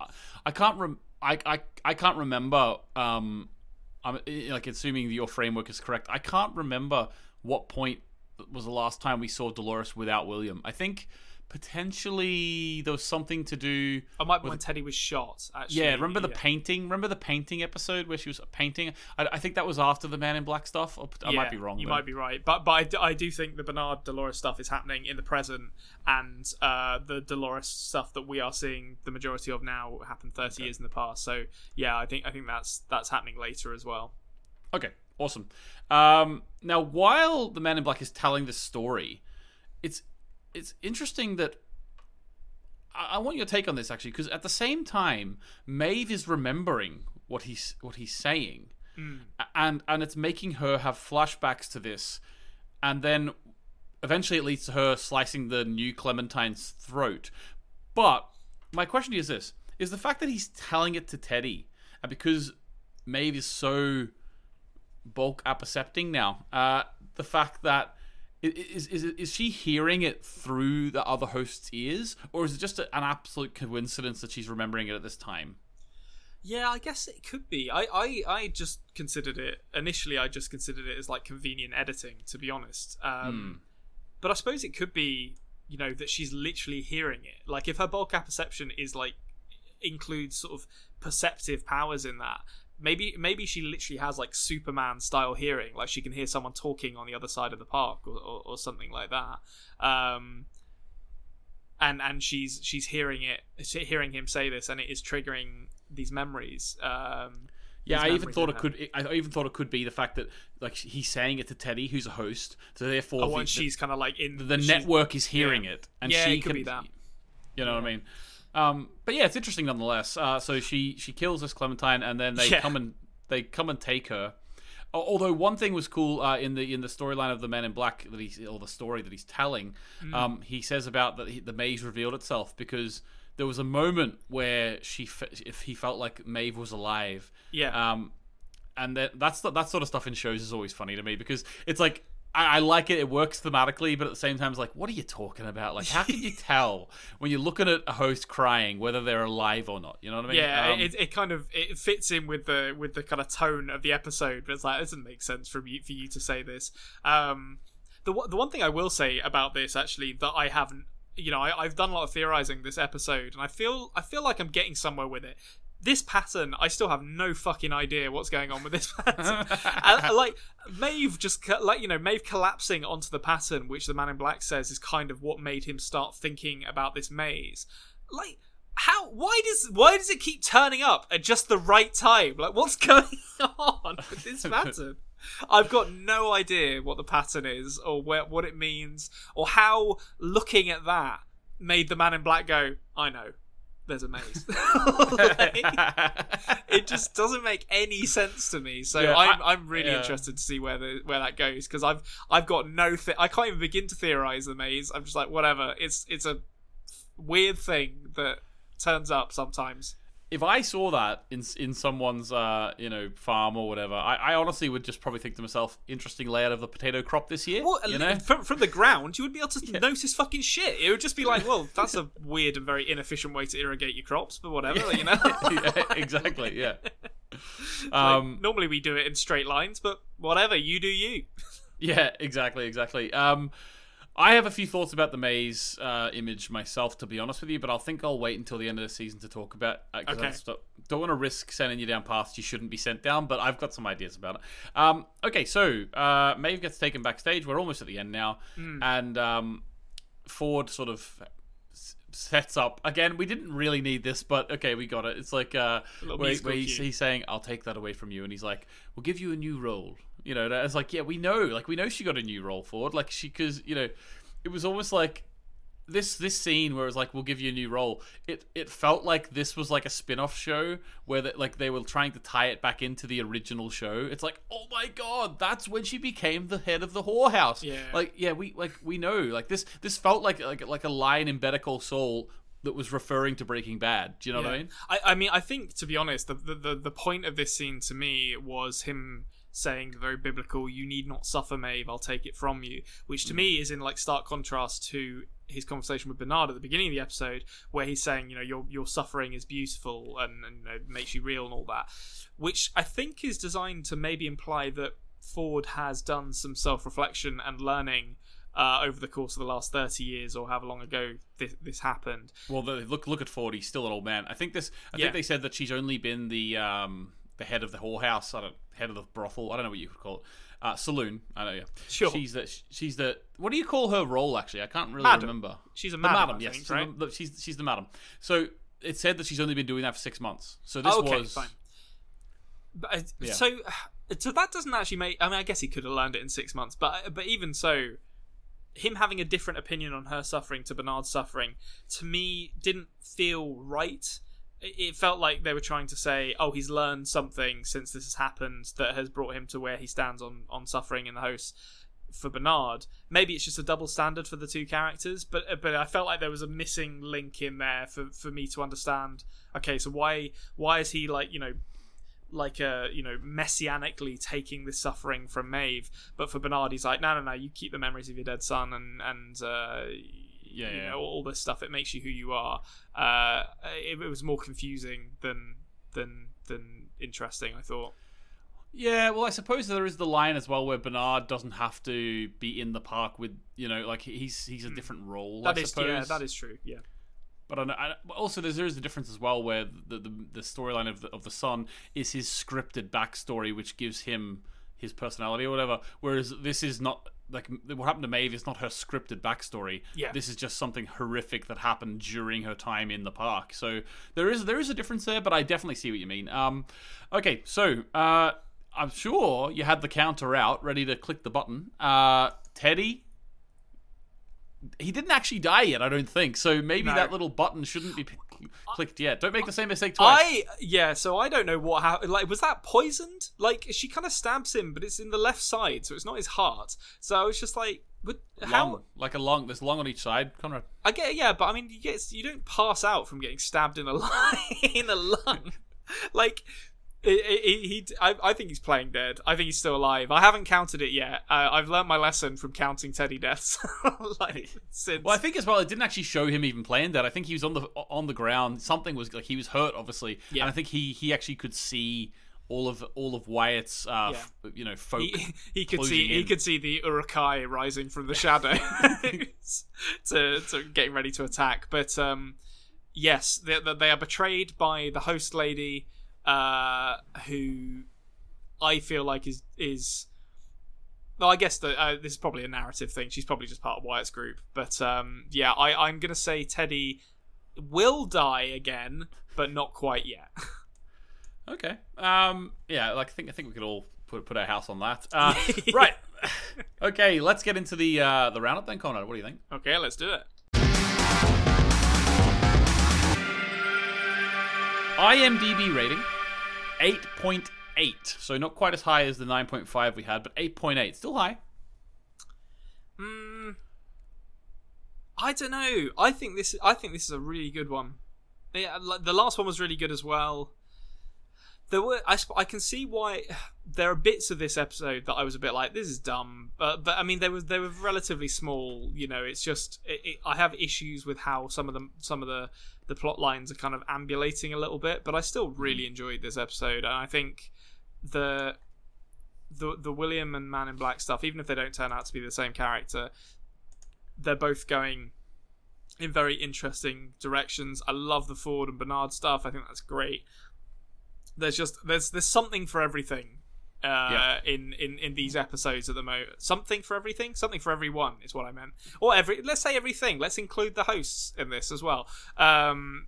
I can't rem- I, I I can't remember. Um, I'm like assuming your framework is correct. I can't remember what point was the last time we saw Dolores without William. I think potentially there was something to do. I might be when Teddy was shot. Actually, yeah, remember the painting? Remember the painting episode where she was painting? I, I think that was after the Man in Black stuff. Or, I yeah, might be wrong. You though. might be right, but but I do, I do think the Bernard Dolores stuff is happening in the present, and uh, the Dolores stuff that we are seeing the majority of now happened thirty okay. years in the past. So yeah, I think I think that's that's happening later as well. Okay, awesome. Um, now, while the Man in Black is telling this story, it's it's interesting that I, I want your take on this actually, because at the same time, Maeve is remembering what he's what he's saying, mm. and and it's making her have flashbacks to this, and then eventually it leads to her slicing the new Clementine's throat. But my question is this: is the fact that he's telling it to Teddy, and because Maeve is so bulk appercepting now, uh, the fact that is, is is she hearing it through the other host's ears, or is it just an absolute coincidence that she's remembering it at this time? Yeah, I guess it could be. I, I, I just considered it initially. I just considered it as like convenient editing, to be honest. Um, mm. But I suppose it could be, you know, that she's literally hearing it. Like if her bulk apperception is like includes sort of perceptive powers in that, maybe maybe she literally has like Superman style hearing, like she can hear someone talking on the other side of the park or, or, or something like that. Um, and and she's she's hearing it, hearing him say this, and it is triggering these memories. Um, yeah, I even thought it could. I even thought it could be the fact that like he's saying it to Teddy, who's a host, so therefore, oh, the, she's kind of like in the network is hearing yeah. it, and yeah, she it could can, be that. You know yeah. what I mean? Um, but yeah, it's interesting nonetheless. Uh, so she she kills this Clementine, and then they yeah. come and they come and take her. Although one thing was cool uh, in the in the storyline of the Men in Black that he's or the story that he's telling, mm. um, he says about that the maze revealed itself because there was a moment where she if he felt like Maeve was alive, yeah. Um, and that that's that sort of stuff in shows is always funny to me because it's like I, I, like it. It works thematically, but at the same time, it's like, what are you talking about? Like, how can you tell when you're looking at a host crying whether they're alive or not? You know what I mean? Yeah, um, it, it kind of it fits in with the with the kind of tone of the episode. But it's like it doesn't make sense for you for you to say this. Um, the the one thing I will say about this actually that I haven't you know I, have done a lot of theorizing this episode and i feel i feel like i'm getting somewhere with it this pattern, I still have no fucking idea what's going on with this pattern. and, uh, like Maeve just like you know Maeve collapsing onto the pattern, which the Man in Black says is kind of what made him start thinking about this maze. Like how? Why does why does it keep turning up at just the right time? Like what's going on with this pattern? I've got no idea what the pattern is or where, what it means or how looking at that made the Man in Black go, I know there's a maze. like, it just doesn't make any sense to me. So yeah, I'm I, am really yeah. interested to see where the where that goes because I've I've got no th- I can't even begin to theorize the maze. I'm just like whatever. It's it's a weird thing that turns up sometimes if I saw that in in someone's uh, you know farm or whatever, I, I, honestly would just probably think to myself, interesting layout of the potato crop this year. Well, you know? from, from the ground, you would be able to yeah. notice fucking shit. It would just be like, well, that's a weird and very inefficient way to irrigate your crops, but whatever, yeah. you know. yeah, exactly. Yeah. Um, like, normally we do it in straight lines, but whatever, you do you. yeah, exactly, exactly. Um, I have a few thoughts about the maze uh, image myself, to be honest with you, but I'll think I'll wait until the end of the season to talk about. Uh, okay. I don't want to risk sending you down paths you shouldn't be sent down, but I've got some ideas about it. Um, okay, so uh, Maeve gets taken backstage. We're almost at the end now, mm. and um, Ford sort of sets up again. We didn't really need this, but okay, we got it. It's like uh, where, where he's, he's, saying, "I'll take that away from you," and he's like, "We'll give you a new role." You know, it's like, yeah, we know, like we know she got a new role Ford, like she because you know, it was almost like this this scene where it was like we'll give you a new role it it felt like this was like a spin-off show where that like they were trying to tie it back into the original show. It's like oh my god that's when she became the head of the whorehouse. Yeah. like yeah we like we know like this this felt like like like a line in better call saul that was referring to breaking bad do you know what i mean I, I mean, I think to be honest, the, the the the point of this scene to me was him saying very biblical, "You need not suffer, Maeve. I'll take it from you," which to me mm. is in like stark contrast to his conversation with Bernard at the beginning of the episode, where he's saying, you know, your your suffering is beautiful and, and you know, makes you real and all that, which I think is designed to maybe imply that Ford has done some self reflection and learning. Uh, over the course of the last 30 years or however long ago this, this happened well the, look look at ford he's still an old man i think this i Yeah. think they said that she's only been the um the head of the whorehouse i don't head of the brothel i don't know what you could call it uh, saloon i know yeah Sure. she's the she's the what do you call her role actually i can't really Madam. remember She's a the madam, madam yes think, right? the- she's she's the madam so it said that she's only been doing that for six months so this Oh, okay, was fine. But, uh, Yeah. So, so that doesn't actually make. I mean, I guess he could have learned it in six months, but but even so, him having a different opinion on her suffering to Bernard's suffering to me didn't feel right. It felt like they were trying to say, "Oh, he's learned something since this has happened that has brought him to where he stands on on suffering in the house." For Bernard, maybe it's just a double standard for the two characters, but uh, but I felt like there was a missing link in there for, for me to understand. Okay, so why why is he like you know like a you know messianically taking this suffering from Maeve, but for Bernard he's like no no no you keep the memories of your dead son and and uh, Yeah, you yeah. know all this stuff it makes you who you are. Uh, it, it was more confusing than than than interesting. I thought. Yeah, well, I suppose there is the line as well where Bernard doesn't have to be in the park with you know, like he's he's a different role. Hmm. That I is suppose. yeah that is true yeah. But I, also, there's, there is a difference as well, where the the, the storyline of the of the son is his scripted backstory, which gives him his personality or whatever. Whereas this is not like what happened to Maeve is not her scripted backstory. Yeah. this is just something horrific that happened during her time in the park. So there is there is a difference there, but I definitely see what you mean. Um, okay, so uh, I'm sure you had the counter out, ready to click the button. Uh, Teddy he didn't actually die yet, I don't think. So maybe No. that little button shouldn't be p- clicked yet. Don't make the same mistake twice. I yeah, so I don't know what happened. Like, was that poisoned? Like, she kind of stabs him, but it's in the left side, so it's not his heart. So I was just like, what, how? Lung, like a lung. There's lung on each side, Konrad. I get yeah, but I mean, you get you don't pass out from getting stabbed in a lung. in a lung. like, he, I, I think he's playing dead. I think he's still alive. I haven't counted it yet. Uh, I've learned my lesson from counting Teddy deaths. like since Well, I think as well, it didn't actually show him even playing dead. I think he was on the on the ground. Something was like he was hurt, obviously, Yeah. and I think he he actually could see all of all of Wyatt's, uh, f- you know, folk. he, he could see he could see the Uruk-hai rising from the shadow to, to getting ready to attack. But um, yes, they, they are betrayed by the host lady, uh, who I feel like is is. Well, I guess that uh, this is probably a narrative thing. She's probably just part of Wyatt's group. But um, yeah, I, I'm gonna say Teddy will die again, but not quite yet. Okay. Um. Yeah. Like I think I think we could all put put our house on that. Uh, right. Okay. Let's get into the uh the roundup then, Konrad. What do you think? okay, let's do it. IMDb rating, eight point eight. So not quite as high as the nine point five we had, but eight point eight, still high. Mm, I don't know. I think this. I think this is a really good one. Yeah, the last one was really good as well. There were. I, I can see why there are bits of this episode that I was a bit like, this is dumb. But but I mean, they were they were relatively small. You know, it's just it, it, I have issues with how some of them some of the the plot lines are kind of ambulating a little bit. But I still hmm. really enjoyed this episode, and I think the the the William and Man in Black stuff, even if they don't turn out to be the same character, they're both going in very interesting directions. I love the Ford and Bernard stuff. I think that's great. There's just there's there's something for everything uh, Yeah. in, in in these episodes at the moment. Something for everything, something for everyone is what I meant. Or every let's say everything. Let's include the hosts in this as well. Um,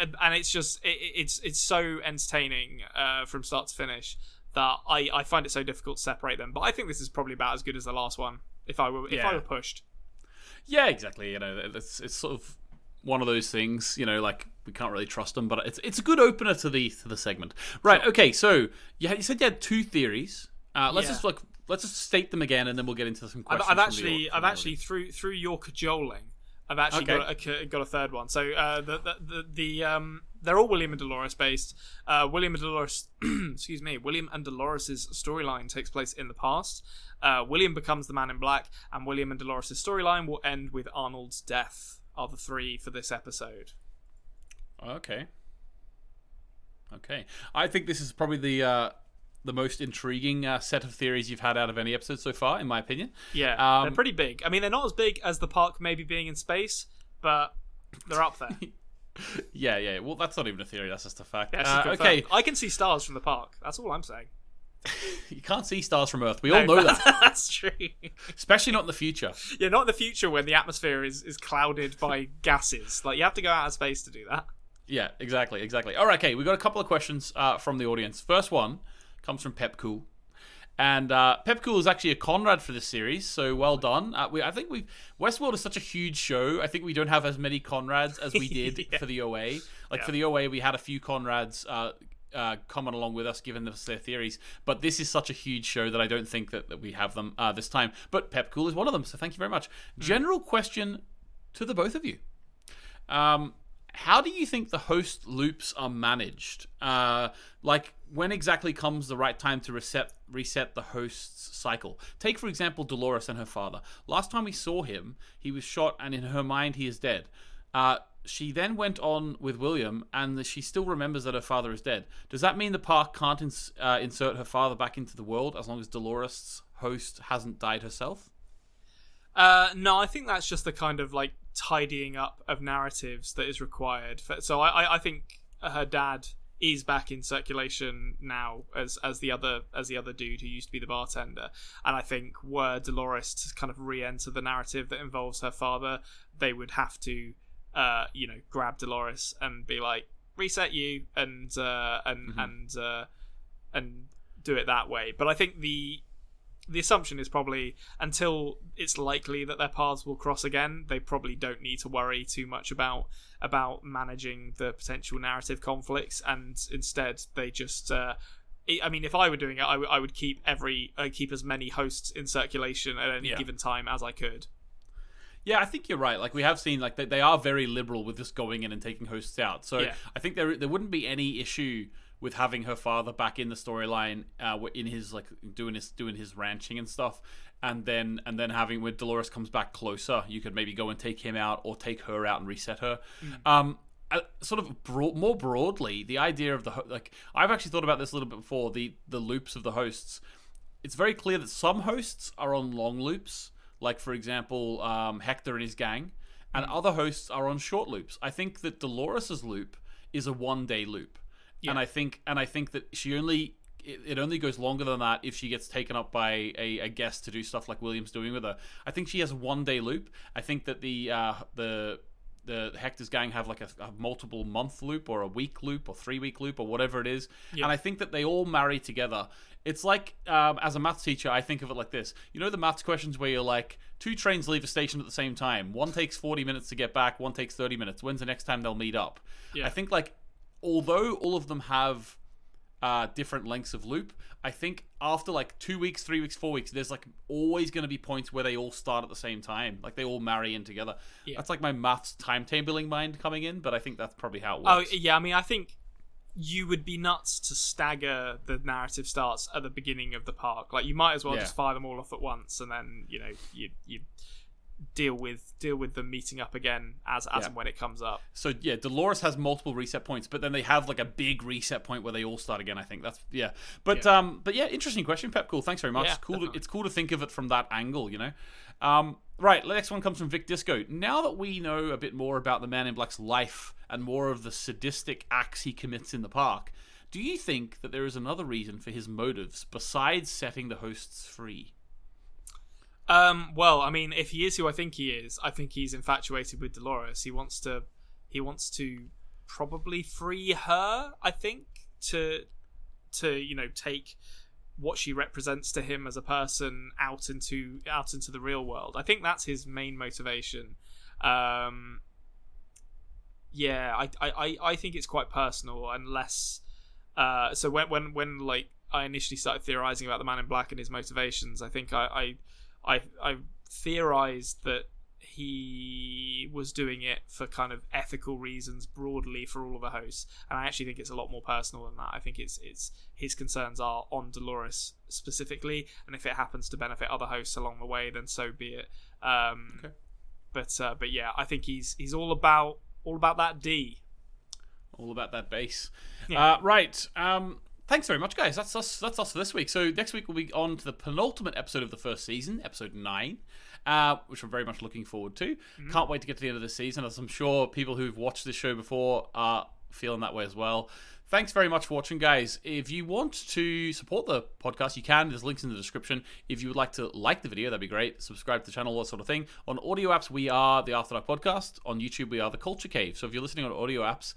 and and it's just it, it's it's so entertaining uh, from start to finish that I, I find it so difficult to separate them. But I think this is probably about as good as the last one. If I were if I were pushed, Yeah, exactly. You know, it's it's sort of one of those things. You know, like we can't really trust them, but it's it's a good opener to the to the segment. Right. Okay. So you, had, you said you had two theories. Uh, let's Yeah. just like let's just state them again, and then we'll get into some I've, questions. I've the actually, from I've the actually through through your cajoling, I've actually Okay. got a, got a third one. So uh, the, the the the um they're all William and Dolores based. Uh, William and Dolores, excuse me, William and Dolores's storyline takes place in the past. Uh, William becomes the Man in Black, and William and Dolores's storyline will end with Arnold's death. Are the three for this episode? Okay. Okay. I think this is probably the uh, the most intriguing uh, set of theories you've had out of any episode so far, in my opinion. Yeah, Um, they're pretty big. I mean, they're not as big as the park maybe being in space, but they're up there. Yeah, yeah. Well, that's not even a theory. That's just a fact. Yeah, Uh, okay. I can see stars from the park. That's all I'm saying. You can't see stars from Earth. We all know that, That's true. especially not in the future. Yeah, not in the future when the atmosphere is, is clouded by gases. Like you have to go out of space to do that. Yeah, exactly, exactly. All right, okay. we've got a couple of questions uh, from the audience. First one comes from Pep Cool, and uh, Pep Cool is actually a Konrad for this series, so well done. Uh, we, I think we've Westworld is such a huge show. I think we don't have as many Konrads as we did Yeah. for the OA. Like Yeah. for the OA, we had a few Konrads. Uh, uh, coming along with us, giving us their theories, but this is such a huge show that I don't think that, that we have them uh, this time. But Pep Cool is one of them, so thank you very much. General question to the both of you: um, how do you think the host loops are managed? Uh, like, when exactly comes the right time to reset reset the host's cycle? Take, for example, Dolores and her father. Last time we saw him, he was shot, and in her mind, he is dead. Uh, she then went on with William, and she still remembers that her father is dead. Does that mean the park can't ins- uh, insert her father back into the world as long as Dolores' host hasn't died herself? Uh, no, I think that's just the kind of like tidying up of narratives that is required. For, so I, I, think her dad is back in circulation now as as the other as the other dude who used to be the bartender. And I think were Dolores to kind of re-enter the narrative that involves her father, they would have to, uh, you know, grab Dolores and be like, reset you and uh, and and uh, and do it that way. But I think the the assumption is probably until it's likely that their paths will cross again, they probably don't need to worry too much about about managing the potential narrative conflicts, and instead they just. Uh, I- mean, if I were doing it, I, w- I would keep every I keep as many hosts in circulation at any Yeah. given time as I could. Yeah, I think you're right. Like we have seen, like they, they are very liberal with just going in and taking hosts out. So Yeah. I think there there wouldn't be any issue with having her father back in the storyline, uh, in his like doing his doing his ranching and stuff, and then and then having when Dolores comes back closer, you could maybe go and take him out or take her out and reset her. Um, uh, sort of broad, more broadly, the idea of the ho- like I've actually thought about this a little bit before the the loops of the hosts it's very clear that some hosts are on long loops, like for example um, Hector and his gang, and other hosts are on short loops. I think that Dolores's loop is a one day loop, and I think and I think that she only it, it only goes longer than that if she gets taken up by a, a guest to do stuff like William's doing with her. I think she has a one day loop. I think that the uh, the the Hector's gang have like a, a multiple month loop or a week loop or three week loop or whatever it is, and I think that they all marry together. It's like um, as a maths teacher, I think of it like this. You know the maths questions where you're like, two trains leave a station at the same time. One takes 40 minutes to get back. One takes 30 minutes. When's the next time they'll meet up? Yeah. I think like although all of them have uh, different lengths of loop. I think after like two weeks, three weeks, four weeks, there's like always going to be points where they all start at the same time. Like they all marry in together. That's like my maths timetabling mind coming in, but I think that's probably how it works. Oh yeah, I mean, I think you would be nuts to stagger the narrative starts at the beginning of the park. Like you might as well Yeah. just fire them all off at once, and then you know you you deal with deal with them meeting up again as as Yeah. and when it comes up. So yeah, Dolores has multiple reset points, but then they have like a big reset point where they all start again. I think that's yeah. But Yeah. um, but yeah, interesting question, Pep. Cool, thanks very much. Yeah, it's cool. To, it's cool to think of it from that angle, you know. Um, right. The next one comes from Vic Disco. Now that we know a bit more about the Man in Black's life and more of the sadistic acts he commits in the park, do you think that there is another reason for his motives besides setting the hosts free? Um, well, I mean, if he is who I think he is, I think he's infatuated with Dolores. He wants to, he wants to probably free her. I think to, to you know take what she represents to him as a person out into out into the real world. I think that's his main motivation. Um, yeah, I, I, I think it's quite personal and less. Uh, so when when when like I initially started theorizing about the Man in Black and his motivations, I think I I I, I theorized that he was doing it for kind of ethical reasons broadly for all of the hosts and i actually think it's a lot more personal than that i think it's it's his concerns are on dolores specifically and if it happens to benefit other hosts along the way then so be it um, Okay. but uh, but yeah i think he's he's all about all about that d all about that bass. Yeah. Uh, right. Um, thanks very much, guys. That's us. That's us for this week. So next week we'll be on to the penultimate episode of the first season, episode nine, uh, which we're very much looking forward to. Can't wait to get to the end of the season, as I'm sure people who've watched this show before are feeling that way as well. Thanks very much for watching, guys. If you want to support the podcast, you can. There's links in the description. If you would like to like the video, that'd be great. Subscribe to the channel, all that sort of thing. On audio apps, we are the After Dark Podcast. On YouTube, we are the Culture Cave. So if you're listening on audio apps,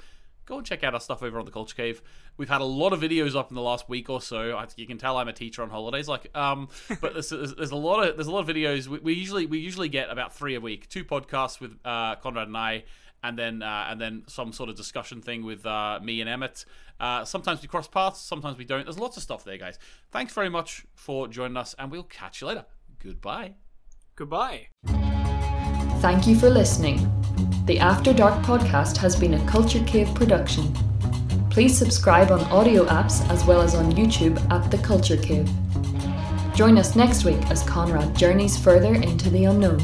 go and check out our stuff over on the Culture Cave. We've had a lot of videos up in the last week or so. I, you can tell I'm a teacher on holidays, like, um, but there's, there's, there's a lot of there's a lot of videos. We, we usually we usually get about three a week, two podcasts with uh, Konrad and I, and then uh, and then some sort of discussion thing with uh, me and Emmett. Uh, sometimes we cross paths, sometimes we don't. There's lots of stuff there, guys. Thanks very much for joining us, and we'll catch you later. Goodbye. goodbye Thank you for listening. The After Dark podcast has been a Culture Cave production. Please subscribe on audio apps as well as on YouTube at The Culture Cave. Join us next week as Konrad journeys further into the unknown.